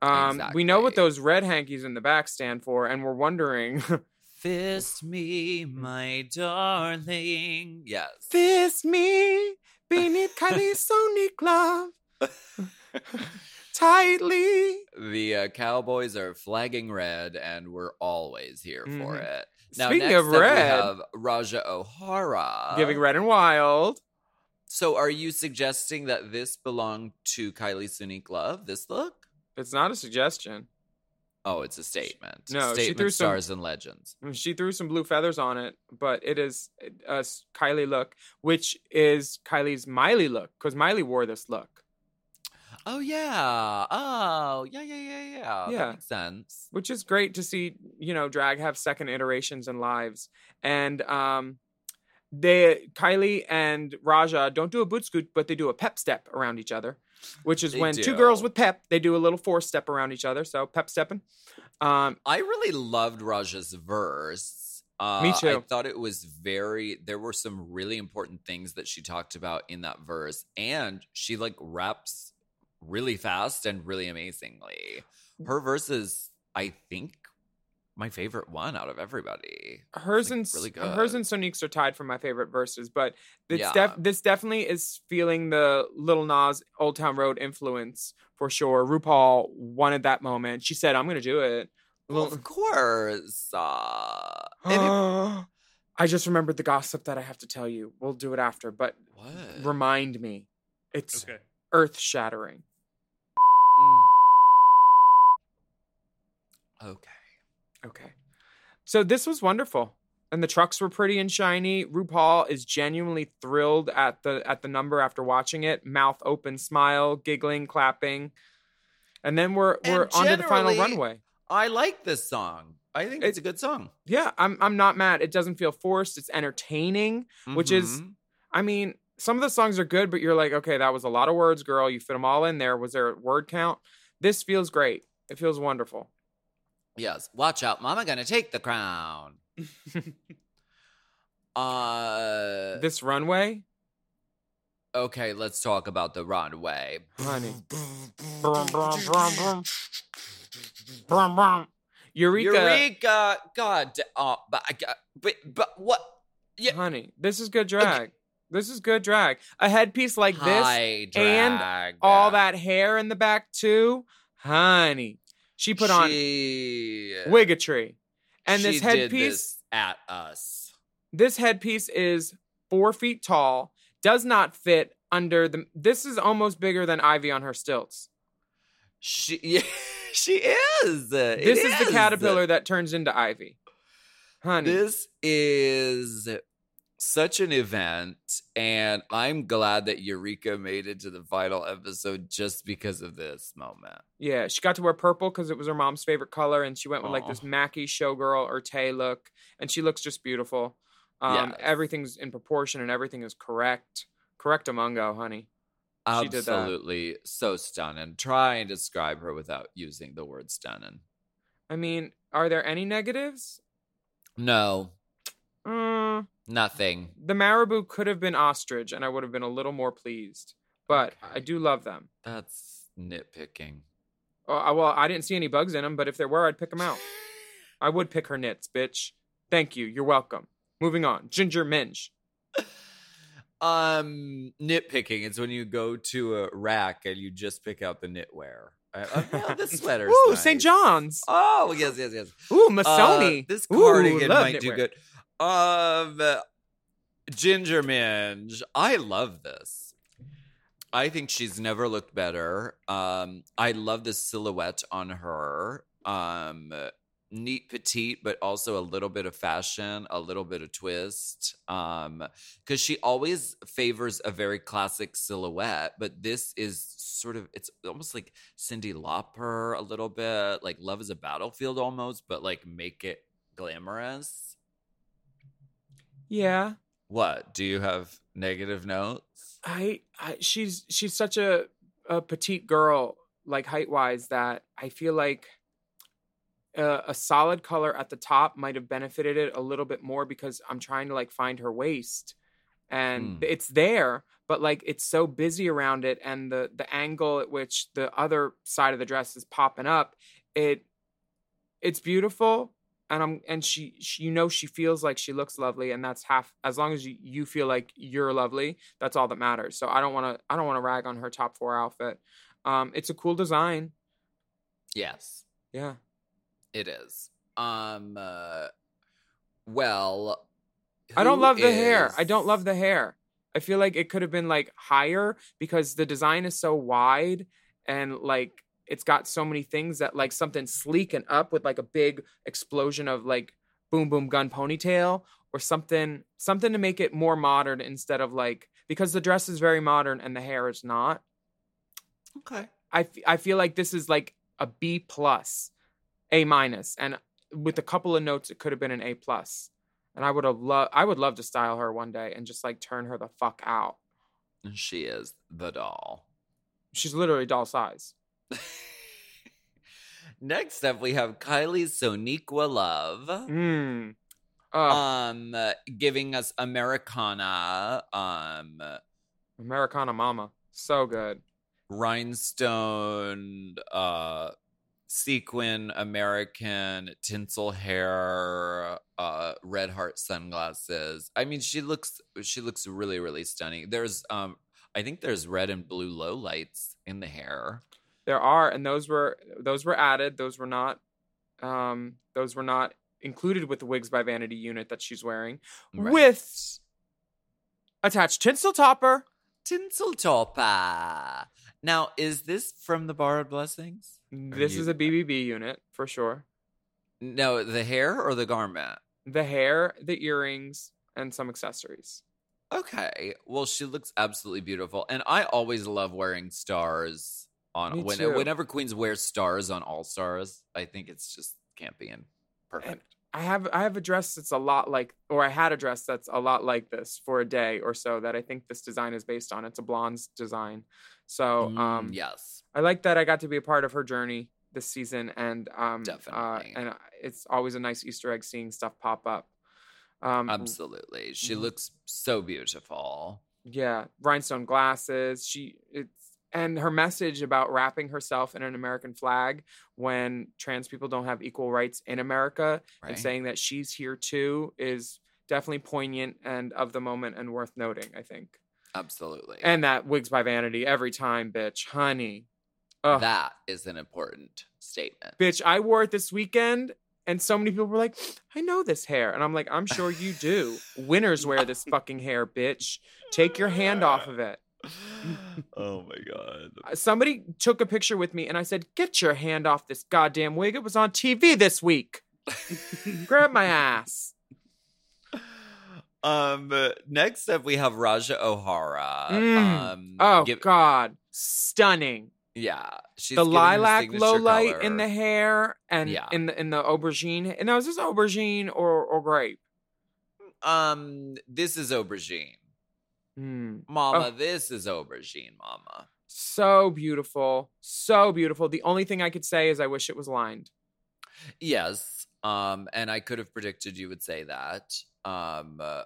Um, We know what those red hankies in the back stand for, and we're wondering. Fist me, my darling. Yes. Fist me beneath Kylie's Sonic glove tightly. The uh, Cowboys are flagging red, and we're always here for Mhm. it. Now, Speaking next of up, we have Ra'Jah O'Hara Giving red and wild. So, are you suggesting that this belonged to Kylie Sonique Love? This look? It's not a suggestion. Oh, it's a statement. No, she statement threw some- stars and legends. She threw some blue feathers on it, but it is a Kylie look, which is Kylie's Miley look, because Miley wore this look, Oh yeah. Oh yeah, yeah, yeah, yeah. Yeah. That makes sense. which is great to see. You know, drag have second iterations and lives, and um, they Kylie and Ra'Jah don't do a boot scoot, but they do a pep step around each other, which is They when two girls with pep they do a little four step around each other. So pep stepping. Um, I really loved Ra'Jah's verse. Uh, Me I thought it was very. There were some really important things that she talked about in that verse, and she like raps really fast and really amazingly. Her verse is, I think, my favorite one out of everybody. hers like, and really really hers and Sonique's are tied for my favorite verses, but it's Yeah. def- this definitely is feeling the Little Nas Old Town Road influence for sure. RuPaul wanted that moment. She said, "I'm going to do it." Well, of course. Uh, it- I just remembered the gossip that I have to tell you. We'll do it after, but what? remind me. It's Okay. Earth shattering. okay. Okay. So this was wonderful. And the trucks were pretty and shiny. RuPaul is genuinely thrilled at the at the number after watching it. Mouth open, smile, giggling, clapping. And then we're we're onto the final runway. I like this song. I think it's a good song. Yeah, I'm I'm not mad. It doesn't feel forced. It's entertaining, which is Mhm. I mean, some of the songs are good, but you're like, okay, that was a lot of words, girl. You fit them all in there. Was there a word count? This feels great. It feels wonderful. Yes. Watch out, Mama gonna take the crown. uh This runway, okay, let's talk about the runway. honey. Brum, brum, brum, brum. Brum, brum. Eureka, Eureka! God, oh, but I got, but but what? Yeah, honey, this is good drag. This is good drag. A headpiece like this, High and all that hair in the back too, honey. She put on She- wigatry, and this headpiece. this at us. this headpiece is four feet tall, does not fit under the. This is almost bigger than Ivy on her stilts. She, yeah, she is. It This is. the caterpillar that turns into Ivy. Honey, This is such an event, and I'm glad that Eureka made it to the final episode just because of this moment. yeah, she got to wear purple because it was her mom's favorite color, and she went with like this Mackie showgirl or Tay look, and she looks just beautiful. Um, Yes. Everything's in proportion and everything is correct. Correct amongo, honey. She did. Absolutely so stunning. Try and describe her without using the word stunning. I mean, are there any negatives? No, Mm, nothing. the marabou could have been ostrich, and I would have been a little more pleased. But I Okay. do love them. That's nitpicking. Oh, I- well, I didn't see any bugs in them, but if there were, I'd pick them out. I would pick her knits, bitch. Thank you. You're welcome. Moving on. Ginger Minge. Um, nitpicking is when you go to a rack and you just pick out the knitwear. I, I, well, this sweater. Ooh, St. John's. Oh yes, yes, yes. Ooh. Uh, this Ooh, cardigan love might do knitwear. good. Um, Ginger Minge. I love this. I think she's never looked better. Um, I love the silhouette on her. Um, neat petite, but also a little bit of fashion, a little bit of twist. Um, because she always favors a very classic silhouette, but this is sort of it's almost like Cyndi Lauper a little bit, like Love is a Battlefield almost, but like make it glamorous. Yeah. What? Do you have negative notes? I, I she's she's such a a petite girl like height wise that I feel like uh, a solid color at the top might have benefited it a little bit more because I'm trying to like find her waist and Hmm. it's there but like it's so busy around it and the the angle at which the other side of the dress is popping up it it's beautiful and I'm and she, she you know she feels like she looks lovely and that's half as long as you, you feel like you're lovely that's all that matters so I don't want to I don't want to rag on her top 4 outfit um it's a cool design Yes, yeah it is. Um, uh, well, I don't love the hair. I don't love the hair. I feel like it could have been like higher because the design is so wide and like it's got so many things that like something sleek and up with like a big explosion of like boom boom gun ponytail or something something to make it more modern instead of like because the dress is very modern and the hair is not. Okay. I, f- I feel like this is like a B plus, A minus, and with a couple of notes, it could have been an A. And I would have loved, I would love to style her one day and just like turn her the fuck out. She is the doll. She's literally doll size. Next up, we have Kylie Sonique Love. Mm. Um, giving us Americana. Um, Americana Mama, so good. rhinestone uh sequin american tinsel hair uh red heart sunglasses i mean she looks she looks really really stunning there's um i think there's red and blue low lights in the hair There are, and those were those were added. Those were not, um, those were not included with the Wigs by Vanity unit that she's wearing. Right. With attached tinsel topper. tinsel topper now is this from the borrowed blessings This you- is a BBB unit for sure. no the hair or the garment The hair, the earrings, and some accessories. Okay. Well, she looks absolutely beautiful. And I always love wearing stars on when, whenever Queens wear stars on All Stars. I think it's just campy and perfect. I have I have a dress that's a lot like, or I had a dress that's a lot like this for a day or so that I think this design is based on. It's a blonde's design, so Mm, um, yes. I like that I got to be a part of her journey this season, and um, Definitely. uh, and it's always a nice Easter egg seeing stuff pop up. Um, Absolutely. She Mhm. looks so beautiful. Yeah, rhinestone glasses. She it's and her message about wrapping herself in an American flag when trans people don't have equal rights in America Right. and saying that she's here too is definitely poignant and of the moment and worth noting, I think. Absolutely. And that wigs by vanity every time, bitch, honey. Ugh. that is an important statement. bitch, I wore it this weekend and so many people were like, I know this hair. And I'm like, I'm sure you do. Winners wear this fucking hair, bitch. Take your hand off of it. Oh my god. Uh, somebody took a picture with me and I said, Get your hand off this goddamn wig. It was on TV this week. Grab my ass. Um next up we have Ra'Jah O'Hara. Mm. Um Oh, give- God. Stunning. yeah. She's the lilac low light in the hair and Yeah. in the in the aubergine. And now is this aubergine or, or grape? Um this is aubergine. Hmm. Mama, Oh. this is aubergine, mama. So beautiful. So beautiful. The only thing I could say is I wish it was lined. Yes. Um, and I could have predicted you would say that. Um, uh,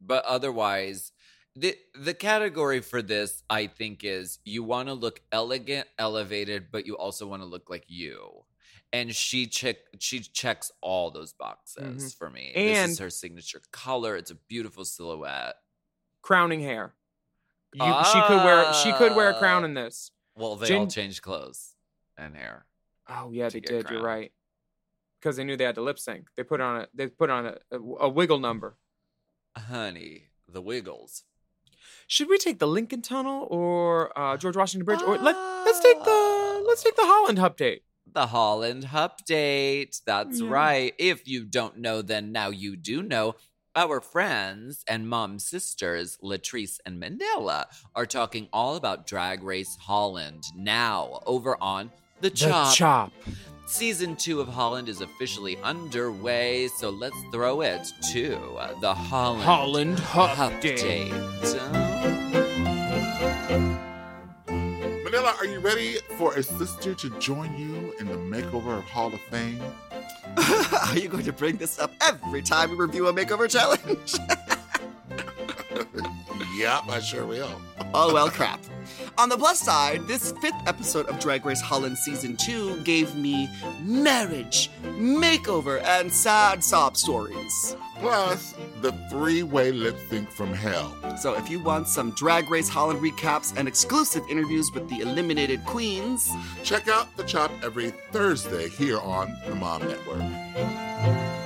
but otherwise, the the category for this, I think, is you want to look elegant, elevated, but you also want to look like you. And she check she checks all those boxes Mhm. for me. this is her signature color. It's a beautiful silhouette. Crowning hair. You, She could wear she could wear a crown Ah. in this. Well, they all changed clothes. and hair. Oh yeah, they did. You're right. Because they knew they had to lip sync. They put on a they put on a, a, a wiggle number. Honey, the Wiggles. Should we take the Lincoln Tunnel or uh, George Washington Bridge, or let let's take the let's take the Holland update. The Holland update. That's Yeah. right. If you don't know, then now you do know. Our friends and mom sisters, Latrice and Manila, are talking all about Drag Race Holland now over on The Chop. chop. Season two of Holland is officially underway, so let's throw it to uh, the Holland, Holland update. Manila, are you ready for a sister to join you in the makeover of Hall of Fame? Are you going to bring this up every time we review a makeover challenge? yep, I sure will. oh, well, crap. On the plus side, this fifth episode of Drag Race Holland Season 2 gave me marriage, makeover, and sad sob stories. Plus, the three-way lip sync from hell. So if you want some Drag Race Holland recaps and exclusive interviews with the eliminated queens, Check out The Chop every Thursday here on the Mom Network.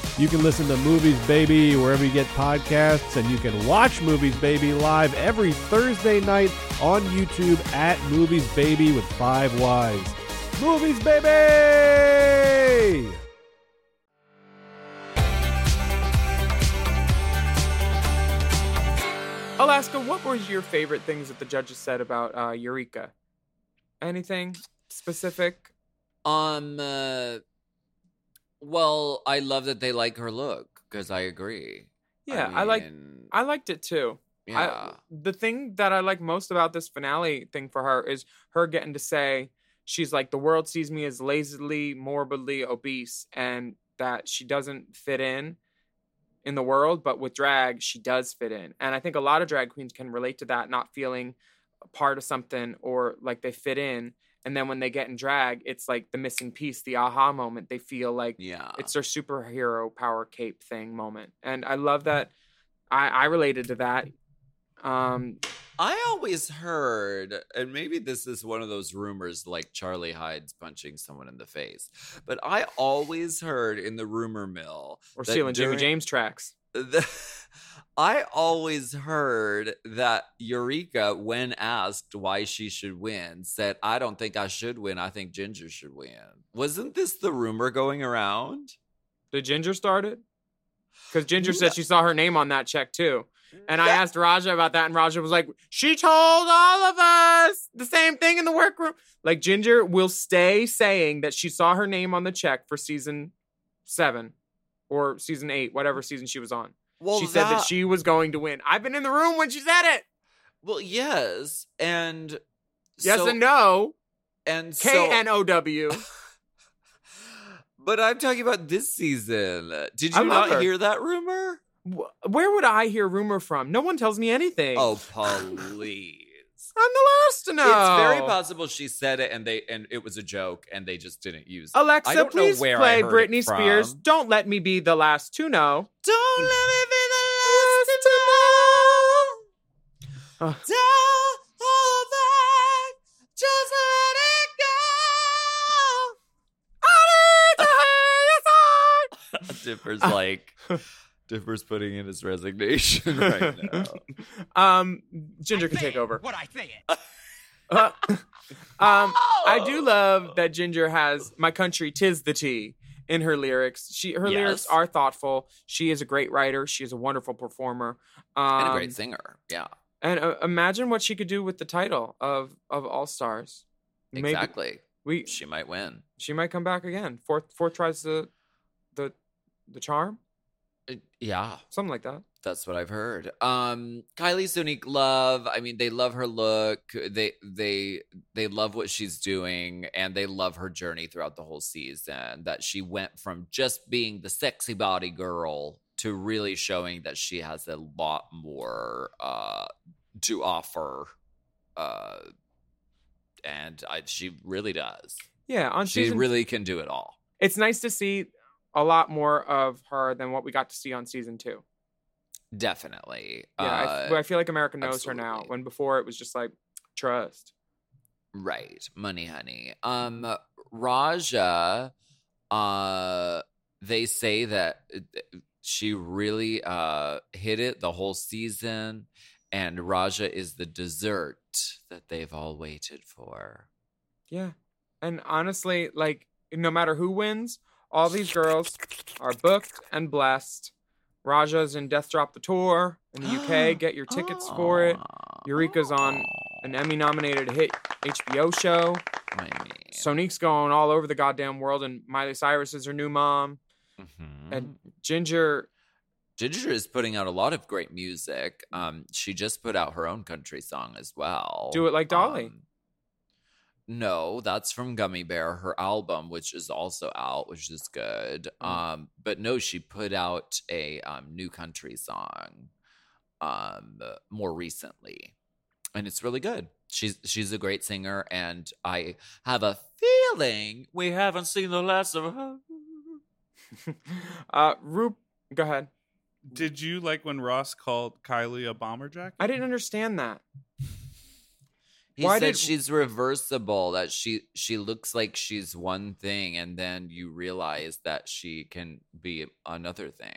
You can listen to Movies Baby wherever you get podcasts, and you can watch Movies Baby live every Thursday night on YouTube at Movies Baby with Five Wives. Movies Baby! Alaska, what were your favorite things that the judges said about uh, Eureka? Anything specific? Um, uh, well, I love that they like her look because I agree. Yeah, I, like. mean, I liked it too. I- Yeah. the thing that I like most about this finale thing for her is her getting to say she's like the world sees me as lazily, morbidly obese, and that she doesn't fit in in the world, but with drag she does fit in. And I think a lot of drag queens can relate to that, not feeling part of something or like they fit in. And then when they get in drag, it's like the missing piece, the aha moment. They feel like yeah, it's their superhero power cape thing moment. And I love that I, I related to that. Um, I always heard, and maybe this is one of those rumors like Charlie Hides punching someone in the face, but I always heard in the rumor mill or stealing Jimmy James tracks. The- I always heard that Eureka, when asked why she should win, said, I don't think I should win. I think Ginger should win. Wasn't this the rumor going around? Did Ginger start it? Because Ginger said she saw her name on that check too. And I asked Ra'Jah about that, and Ra'Jah was like, She told all of us the same thing in the workroom. Like, Ginger will stay saying that she saw her name on the check for season seven or season eight, whatever season she was on. Well, she said that that- she was going to win. I've been in the room when she said it. Well, yes. And Yes so- and no. And K N O W. But I'm talking about this season. Did you not her. hear that rumor? Where would I hear rumor from? No one tells me anything. Oh, please. I'm the last to know. It's very possible she said it and they and it was a joke and they just didn't use it. I Alexa, don't please know where play I heard Britney. Spears. Don't let me be the last to know. Don't let me be the last to know. Ugh. Don't hold back. Just let it go. I need to hear your song. Dipper's like Dipper's putting in his resignation right now. Um, Ginger can take over. What I say it. Uh, um, I do love that Ginger has "My Country, Tis the Tea" in her lyrics. She her lyrics are thoughtful. She is a great writer. She is a wonderful performer. Um, and a great singer. Yeah, And uh, imagine what she could do with the title of of All Stars. exactly. We She might win. she might come back again. Fourth fourth tries the the the charm, Uh, Yeah, something like that. That's what I've heard. Um, Kylie Sonique love. I mean, they love her look. They they they love what she's doing, and they love her journey throughout the whole season. That she went from just being the sexy body girl to really showing that she has a lot more uh, to offer. Uh, and I, she really does. Yeah, on she season really can do it all. it's nice to see a lot more of her than what we got to see on season two. Definitely. Yeah, I, Uh, I feel like America knows her now. When before it was just like trust. Right. Money honey. Um Ra'Jah uh they say that uh, she really uh hit it the whole season and Ra'Jah is the dessert that they've all waited for. Yeah, and honestly, like no matter who wins, all these girls are booked and blessed. Ra'Jah's in Death Drop the Tour in the UK. Get your tickets for it. Eureka's on an Emmy nominated hit HBO show. I mean, Sonique's going all over the goddamn world, and Miley Cyrus is her new mom. mhm. And Ginger, Ginger is putting out a lot of great music. Um, she just put out her own country song as well. Do It Like Dolly. Um, no, that's from Gummy Bear, her album, which is also out, which is good. Mm. Um, but no, she put out a um, new country song um more recently. And it's really good. She's she's a great singer, and I have a feeling we haven't seen the last of her. uh, Roop, go ahead. Did you like when Ross called Kylie a bomber jacket? I didn't understand that. He Why said did- she's reversible, that she she looks like she's one thing and then you realize that she can be another thing.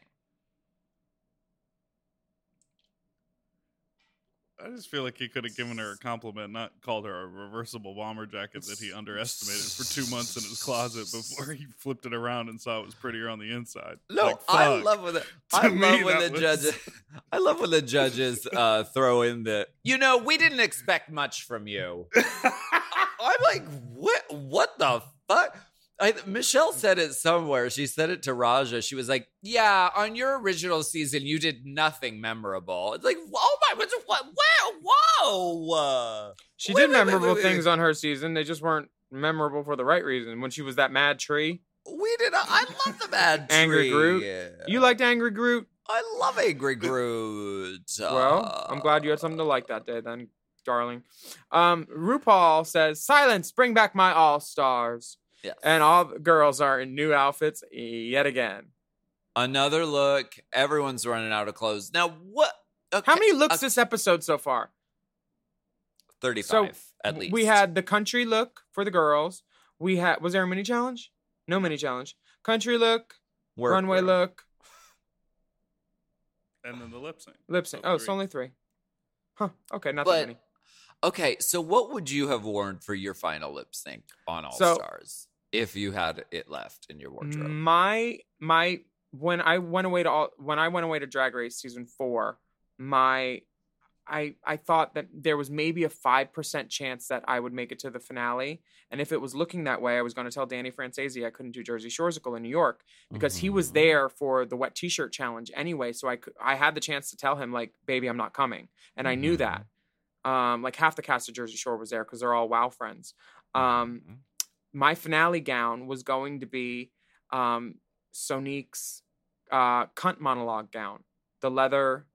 I just feel like he could have given her a compliment, not called her a reversible bomber jacket that he underestimated for two months in his closet before he flipped it around and saw it was prettier on the inside. No, Like, I fuck. love when the To I me, love when that the was- judges I love when the judges uh throw in the you know, we didn't expect much from you. I'm like, what what the fuck? I, Michelle said it somewhere. She said it to Ra'Jah. She was like, "Yeah, on your original season, you did nothing memorable." It's like, "Oh my, what? what where? Whoa!" She Wait, did wait, memorable wait, things on her season. They just weren't memorable for the right reason. When she was that mad tree, We did. I love the Angry tree. Groot. you liked Angry Groot. I love Angry Groot. Well, I'm glad you had something to like that day, then, darling. Um, RuPaul says, "Silence, bring back my all stars." Yes. And all the girls are in new outfits yet again. Another look. Everyone's running out of clothes. Now, what? Okay, How many looks uh, this episode so far? 35 So, at least. We had the country look for the girls. We had was there a mini challenge? No mini challenge. Country look, Work runway look, and then the lip sync. lip sync. Oh, so Oh, it's only three. Huh. Okay, not that But many. okay, so what would you have worn for your final lip sync on All So- Stars if you had it left in your wardrobe? My my when I went away to all when I went away to Drag Race season four, my I I thought that there was maybe a five percent chance that I would make it to the finale, and if it was looking that way, I was going to tell Danny Francesi I couldn't do Jersey Shoresicle in New York because he was Mhm. there for the wet T-shirt challenge anyway. So I could I had the chance to tell him like, baby, I'm not coming, and I knew that. Um, like half the cast of Jersey Shore was there because they're all WoW friends. Um, Mhm. my finale gown was going to be um Sonique's uh cunt monologue gown. The leather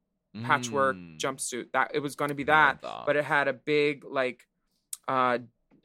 patchwork Mm. jumpsuit. That it was going to be that, that. but it had a big like uh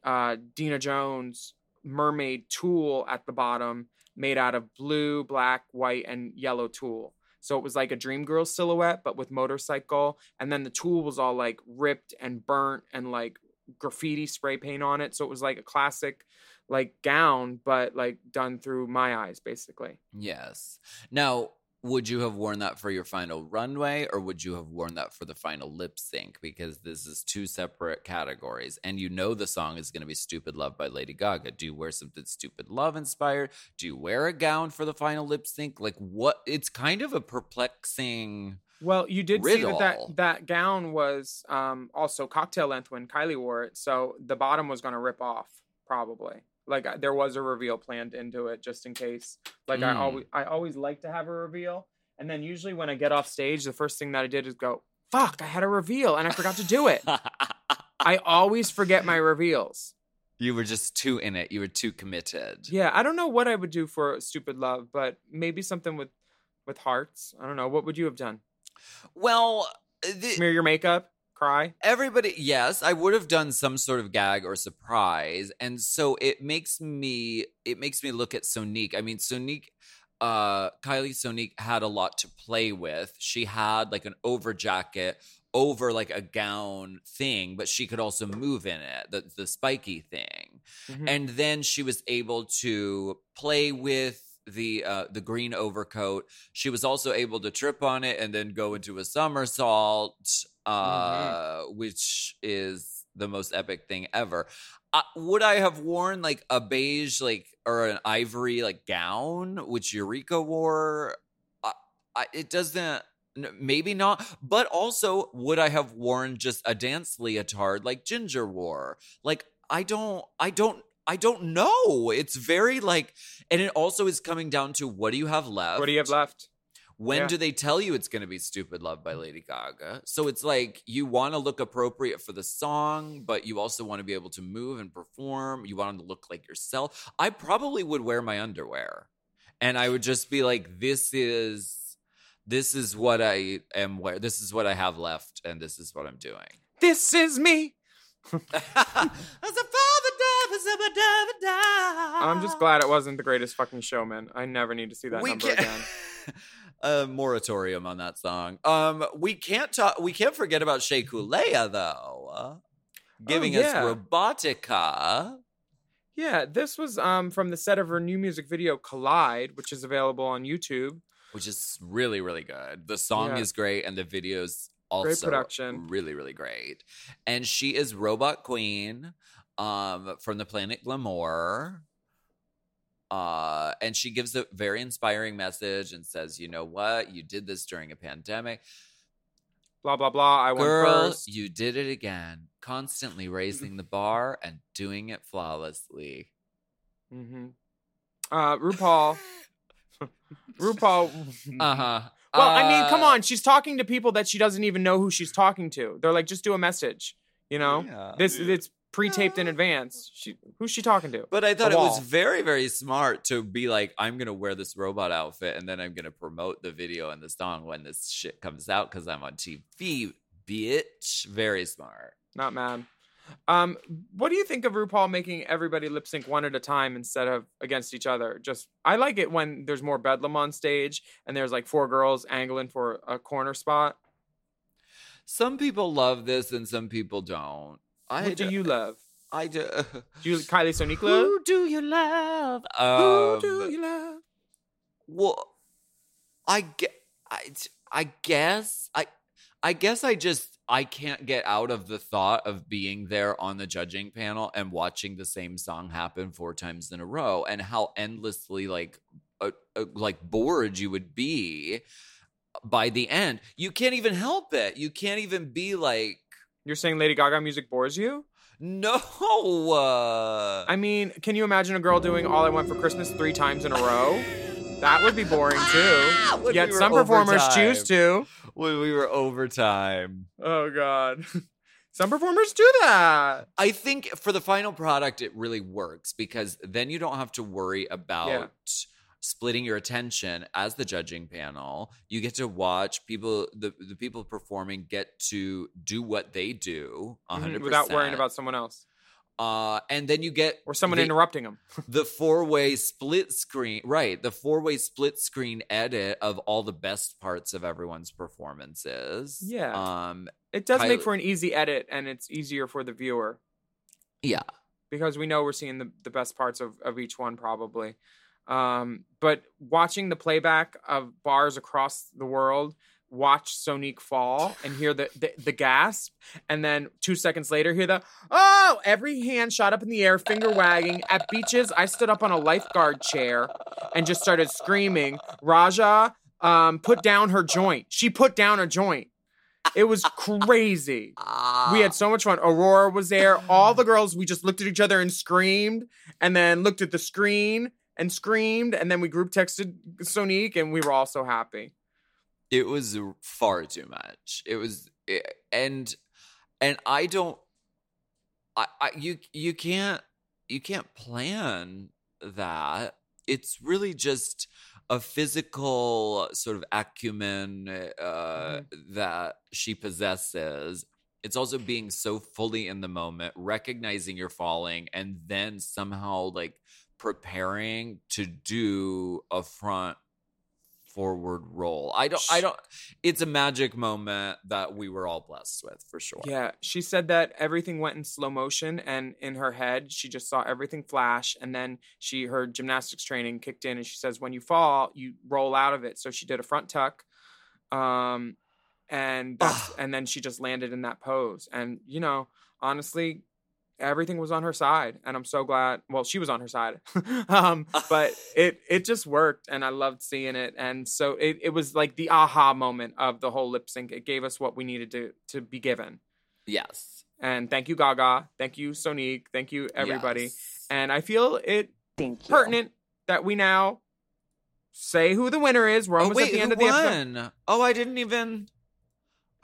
uh Dina Jones mermaid tulle at the bottom made out of blue, black, white and yellow tulle. So it was like a dream girl silhouette but with motorcycle and then the tulle was all like ripped and burnt and like graffiti spray paint on it. So it was like a classic like gown but like done through my eyes basically. Yes. Now, would you have worn that for your final runway or would you have worn that for the final lip sync? Because this is two separate categories. And you know the song is going to be Stupid Love by Lady Gaga. Do you wear something Stupid Love inspired? Do you wear a gown for the final lip sync? Like, what? It's kind of a perplexing. Well, you did see that, that that gown was um, also cocktail length when Kylie wore it, so the bottom was going to rip off probably. Like there was a reveal planned into it just in case. Like I Mm. always I always like to have a reveal, and then usually when I get off stage, the first thing that I did is go, "Fuck, I had a reveal and I forgot to do it." I always forget my reveals. You were just too in it. You were too committed. Yeah, I don't know what I would do for Stupid Love, but maybe something with with hearts. I don't know. What would you have done? Well, the, Smear your makeup, cry. Everybody, yes, I would have done some sort of gag or surprise, and so it makes me it makes me look at Sonique. I mean, Sonique, uh, Kylie Sonique had a lot to play with. She had like an over jacket over like a gown thing, but she could also move in it, the the spiky thing, Mhm. and then she was able to play with the uh the green overcoat. She was also able to trip on it and then go into a somersault uh which is the most epic thing ever. Uh, would i have worn like a beige like or an ivory like gown which eureka wore? Uh, I, it doesn't maybe not. But also would i have worn just a dance leotard like ginger wore? Like i don't i don't i don't know it's very like and it also is coming down to what do you have left What do you have left? when Yeah. do they tell you it's going to be Stupid Love by Lady Gaga? So it's like you want to look appropriate for the song, but you also want to be able to move and perform. You want to look like yourself. I probably would wear my underwear and I would just be like, this is. This is what I am wear. This is what I have left, and this is what I'm doing. This is me. I'm just glad it wasn't the greatest fucking showman. I never need to see that We number again. a moratorium on that song. Um, we can't talk. We can't forget about Shea Couleé though, uh, giving Oh, yeah. us Robotica. Yeah, this was um from the set of her new music video Collide, which is available on YouTube. which is really really good. The song Yeah. is great and the videos also great production. really really great. And she is Robot Queen um from the planet Glamour. Uh and she gives a very inspiring message and says, "You know what? You did this during a pandemic. Blah blah blah. I won Girl, first. you did it again. Constantly raising the bar and doing it flawlessly." hmm Uh, RuPaul. RuPaul. Uh-huh. Well, I mean, come Uh, on. She's talking to people that she doesn't even know who she's talking to. They're like, just do a message. You know, Yeah. this it's pre-taped in advance. She, who's she talking to? But I thought The it was very, very smart to be like, I'm gonna wear this robot outfit and then I'm gonna promote the video and the song when this shit comes out because I'm on TV, bitch. Very smart. Not mad. Um, what do you think of RuPaul making everybody lip sync one at a time instead of against each other? Just I like it when there's more bedlam on stage and there's like four girls angling for a corner spot. Some people love this and some people don't. I what do you love? I do. Do you Kylie Sonique love? Who do you love? Who Um, do you love? Well, I get, I, I guess, I, I guess I just I can't get out of the thought of being there on the judging panel and watching the same song happen four times in a row, and how endlessly like, uh, uh, like bored you would be by the end. You can't even help it. You can't even be like, You're saying Lady Gaga music bores you? no. Uh, I mean, can you imagine a girl doing All I Want for Christmas three times in a row? That would be boring too. Yet we some performers overtime. choose to. when we were overtime. Oh God. Some performers do that. I think for the final product, it really works because then you don't have to worry about splitting your attention as the judging panel. You get to watch people, the, the people performing get to do what they do 100%. Mhm, Without worrying about someone else Uh, and then you get or someone the, interrupting them. the four way split screen, right? The four way split screen edit of all the best parts of everyone's performances. Yeah. Um, It does make for an easy edit and it's easier for the viewer yeah. because we know we're seeing the, the best parts of, of each one probably. Um, but watching the playback of bars across the world, watch Sonique fall and hear the, the the gasp, and then two seconds later hear the oh, every hand shot up in the air, finger wagging. At beaches, I stood up on a lifeguard chair and just started screaming, Ra'Jah, um, put down her joint. She put down a joint. It was crazy. We had so much fun. Aurora was there. All the girls, we just looked at each other and screamed, and then looked at the screen and screamed, and then we group texted Sonique, and we were all so happy. it was far too much. It was eh, and and i don't i, I you you can't you can't plan that. It's really just a physical sort of acumen uh, that she possesses. It's also being so fully in the moment recognizing you're falling and then somehow like preparing to do a front forward roll. I don't I don't it's a magic moment that we were all blessed with for sure. Yeah, she said that everything went in slow motion, and in her head, she just saw everything flash. And then she her gymnastics training kicked in, and she says, "When you fall, you roll out of it." So she did a front tuck, um, and and then she just landed in that pose. And you know, honestly, everything was on her side, and I'm so glad. Well, she was on her side, um, but it it just worked, and I loved seeing it. And so it it was like the aha moment of the whole lip sync. It gave us what we needed to to be given. Yes. And thank you, Gaga. Thank you, Sonique. Thank you, everybody. And I feel it pertinent that we now say who the winner is. We're Oh almost wait, at the end of the episode. Oh, I didn't even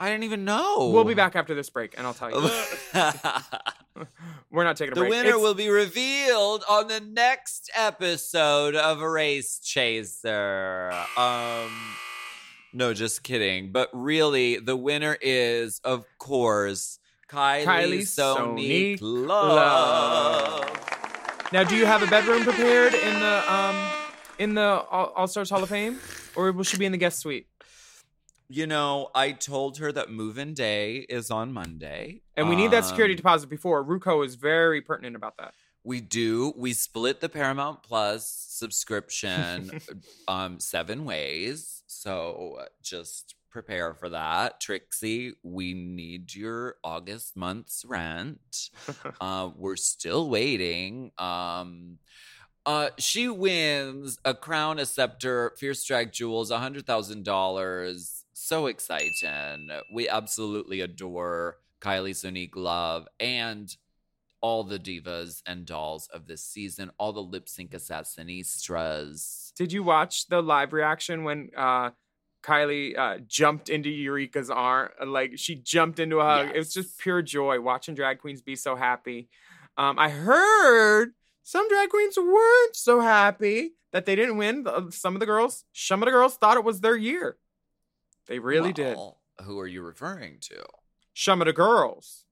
I didn't even know. We'll be back after this break, and I'll tell you. We're not taking a The break. winner It's- will be revealed on the next episode of Race Chaser. Um no, just kidding. But really, the winner is, of course, Kylie, Kylie Sonique Sonique Love. Now, do you have a bedroom prepared in the um in the All Stars Hall of Fame, or will she be in the guest suite? You know, I told her that move-in day is on Monday. And we need that security Um, deposit before. Ruco is very pertinent about that. We do. We split the Paramount Plus subscription um seven ways. So just prepare for that. Trixie, we need your August month's rent. uh we're still waiting. Um uh she wins a crown, a scepter, fierce drag jewels, a hundred thousand dollars. So exciting. We absolutely adore Kylie Sonique Love and all the divas and dolls of this season, all the lip sync assassinistras. Did you watch the live reaction when uh Kylie uh, jumped into Eureka's arm? Like she jumped into a hug. It was just pure joy watching drag queens be so happy. Um, I heard some drag queens weren't so happy that they didn't win. Some of the girls, some of the girls thought it was their year. They really did. Who are you referring to? Some of the girls.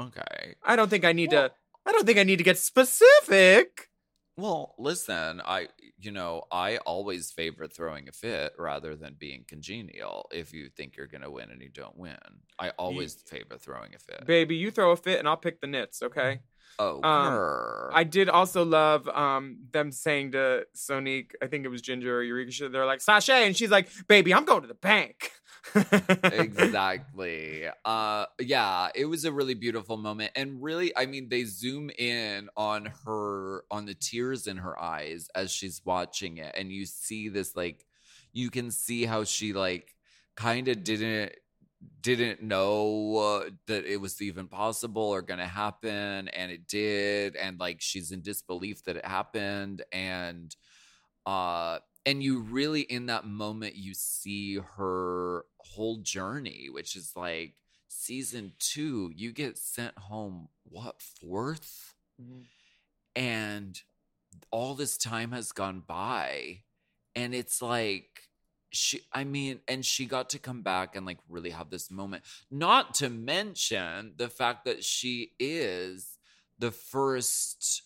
Okay. I don't think I need to. I don't think I need to get specific. Well, listen, I you know, I always favor throwing a fit rather than being congenial if you think you're gonna win and you don't win. I always favor throwing a fit. Baby, you throw a fit and I'll pick the nits, okay? Oh, Um. I did also love um them saying to Sonique, I think it was Ginger or Eureka, they're like, Sasha. and she's like, baby, I'm going to the bank. exactly. Uh yeah, it was a really beautiful moment and really I mean they zoom in on her on the tears in her eyes as she's watching it and you see this like you can see how she like kind of didn't didn't know uh, that it was even possible or going to happen and it did and like she's in disbelief that it happened and uh and you really in that moment you see her whole journey which is like season 2 you get sent home what 4th and all this time has gone by and it's like she i mean and she got to come back and like really have this moment. Not to mention the fact that she is the first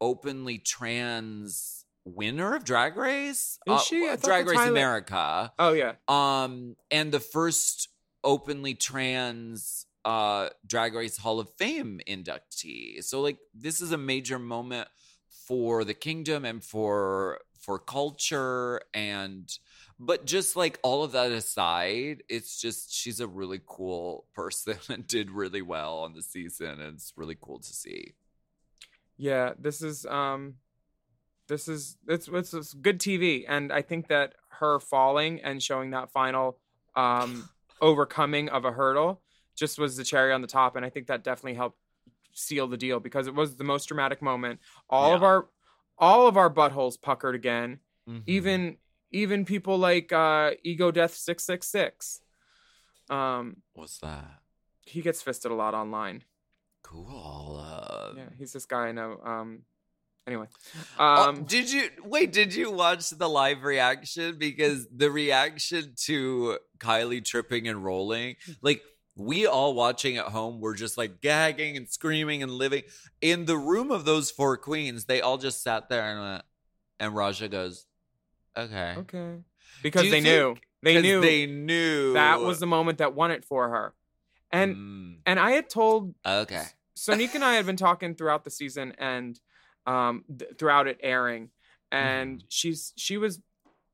openly trans winner of drag race? Is she? I drag race america. Oh yeah. Um and the first openly trans uh drag race hall of fame inductee. So like this is a major moment for the kingdom and for for culture and but just like all of that aside, it's just she's a really cool person and did really well on the season and it's really cool to see. Yeah, this is um this is it's it's, it's good TV and I think that her falling and showing that final um overcoming of a hurdle just was the cherry on the top and I think that definitely helped seal the deal because it was the most dramatic moment. All of our all of our buttholes puckered again. Mhm. Even even people like uh Ego Death 666. Um What's that? he gets fisted a lot online. Cool. Uh, Yeah, he's this guy I know. Um anyway. Oh, Um did you wait? Did you watch the live reaction? Because the reaction to Kylie tripping and rolling, like we all watching at home, were just like gagging and screaming and living in the room of those four queens. They all just sat there and went, and Ra'Jah goes, "Okay, Okay. Because they knew. They knew they knew that was the moment that won it for her. And Mm, and I had told okay, Sonique and I had been talking throughout the season and um th- throughout it airing and Mm-hmm. she's she was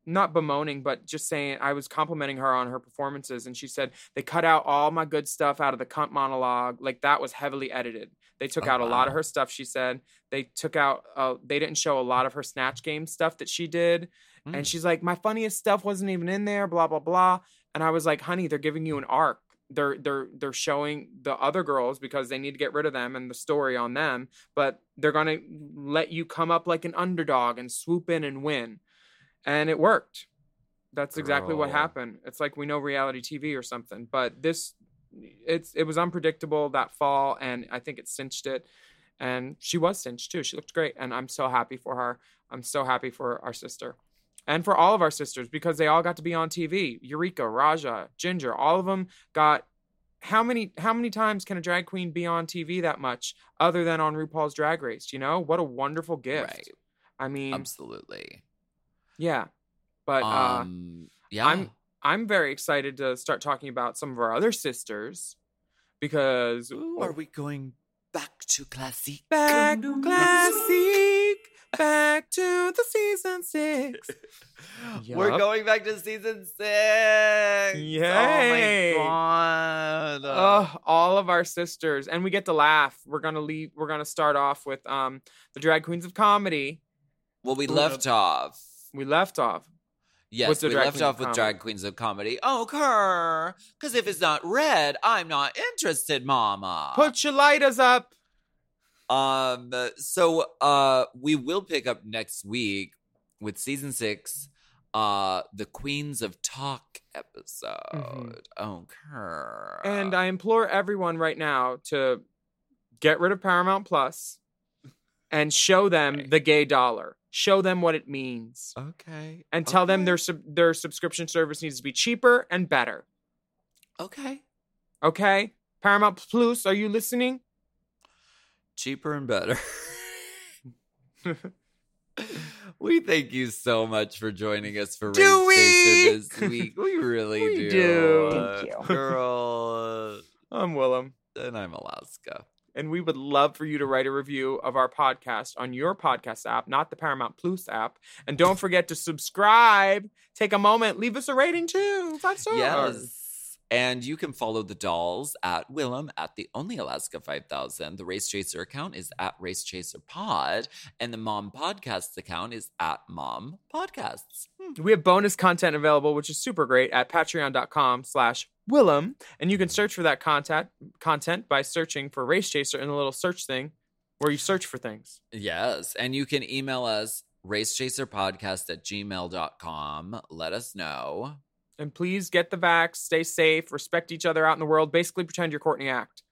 not bemoaning but just saying I was complimenting her on her performances and she said they cut out all my good stuff out of the cunt monologue like that was heavily edited. They took Oh, out a lot of her stuff she said. They took out uh, they didn't show a lot of her snatch game stuff that she did Mm. and she's like my funniest stuff wasn't even in there blah blah blah. And i was like honey they're giving you an arc. They're they're they're showing the other girls because they need to get rid of them and the story on them but they're going to let you come up like an underdog and swoop in and win. And it worked. That's exactly what happened. It's like we know reality tv or something but this it's it was unpredictable that fall and i think it cinched it. And she was cinched too. She looked great and i'm so happy for her. I'm so happy for our sister and for all of our sisters because they all got to be on TV. Eureka, Ra'Jah, Ginger, all of them got how many how many times can a drag queen be on TV that much other than on RuPaul's Drag Race, you know? What a wonderful gift. right, I mean, absolutely. yeah. But uh um, yeah, I'm I'm very excited to start talking about some of our other sisters because Ooh, are we going back to classic? back to classic back to the season 6. We're going back to season six. Yay. Oh my god. All of our sisters, and we get to laugh. We're gonna leave. We're gonna start off with um the drag queens of comedy. well, we Ooh, left off. We left off. Yes, with we drag left off with comedy. drag queens of comedy. Oh, Kerr, because if it's not red, I'm not interested, Mama. Put your lighters up. Um, so uh we will pick up next week with season six, uh the Queens of Talk episode. Oh, Kerr. Mm-hmm. And I implore everyone right now to get rid of Paramount Plus and show them the gay dollar. Show them what it means, okay. and tell them their sub- their subscription service needs to be cheaper and better. okay. Okay, Paramount Plus, are you listening? Cheaper and better. we thank you so much for joining us for Do Race Chaser we? this week. We really We do. do. Uh, Thank you. Girl. I'm Willam. uh, And I'm Alaska. And we would love for you to write a review of our podcast on your podcast app, not the Paramount Plus app. And don't forget to subscribe. Take a moment, leave us a rating too. Five stars. Yes. And you can follow the dolls at Willam at the Only Alaska 5000. The Race Chaser account is at Race Chaser Pod. And the Mom Podcasts account is at Mom Podcasts. Hmm. We have bonus content available, which is super great at patreon.com slash Willam. And you can search for that content content by searching for Race Chaser in the little search thing where you search for things. Yes. And you can email us racechaserpodcast at gmail.com. Let us know. And please get the vax, stay safe, respect each other out in the world. Basically, pretend you're Courtney Act.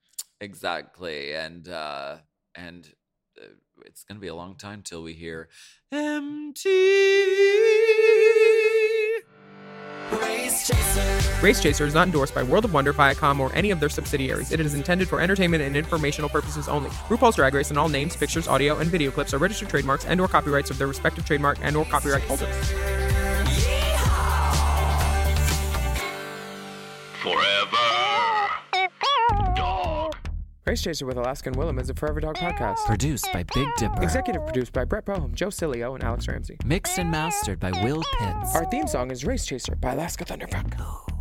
Exactly. And uh and uh, it's going to be a long time till we hear empty. Race Chaser. Race Chaser is not endorsed by World of Wonder, Viacom, or any of their subsidiaries. It is intended for entertainment and informational purposes only. RuPaul's Drag Race and all names, pictures, audio, and video clips are registered trademarks and/or copyrights of their respective trademark and/or copyright holders. Forever. Dog. Race Chaser with Alaska and Willam is a Forever Dog podcast. Produced by Big Dipper. Executive produced by Brett Boehm, Joe Cilio, and Alex Ramsey. Mixed and mastered by Will Pitts. Our theme song is Race Chaser by Alaska Thunderfuck.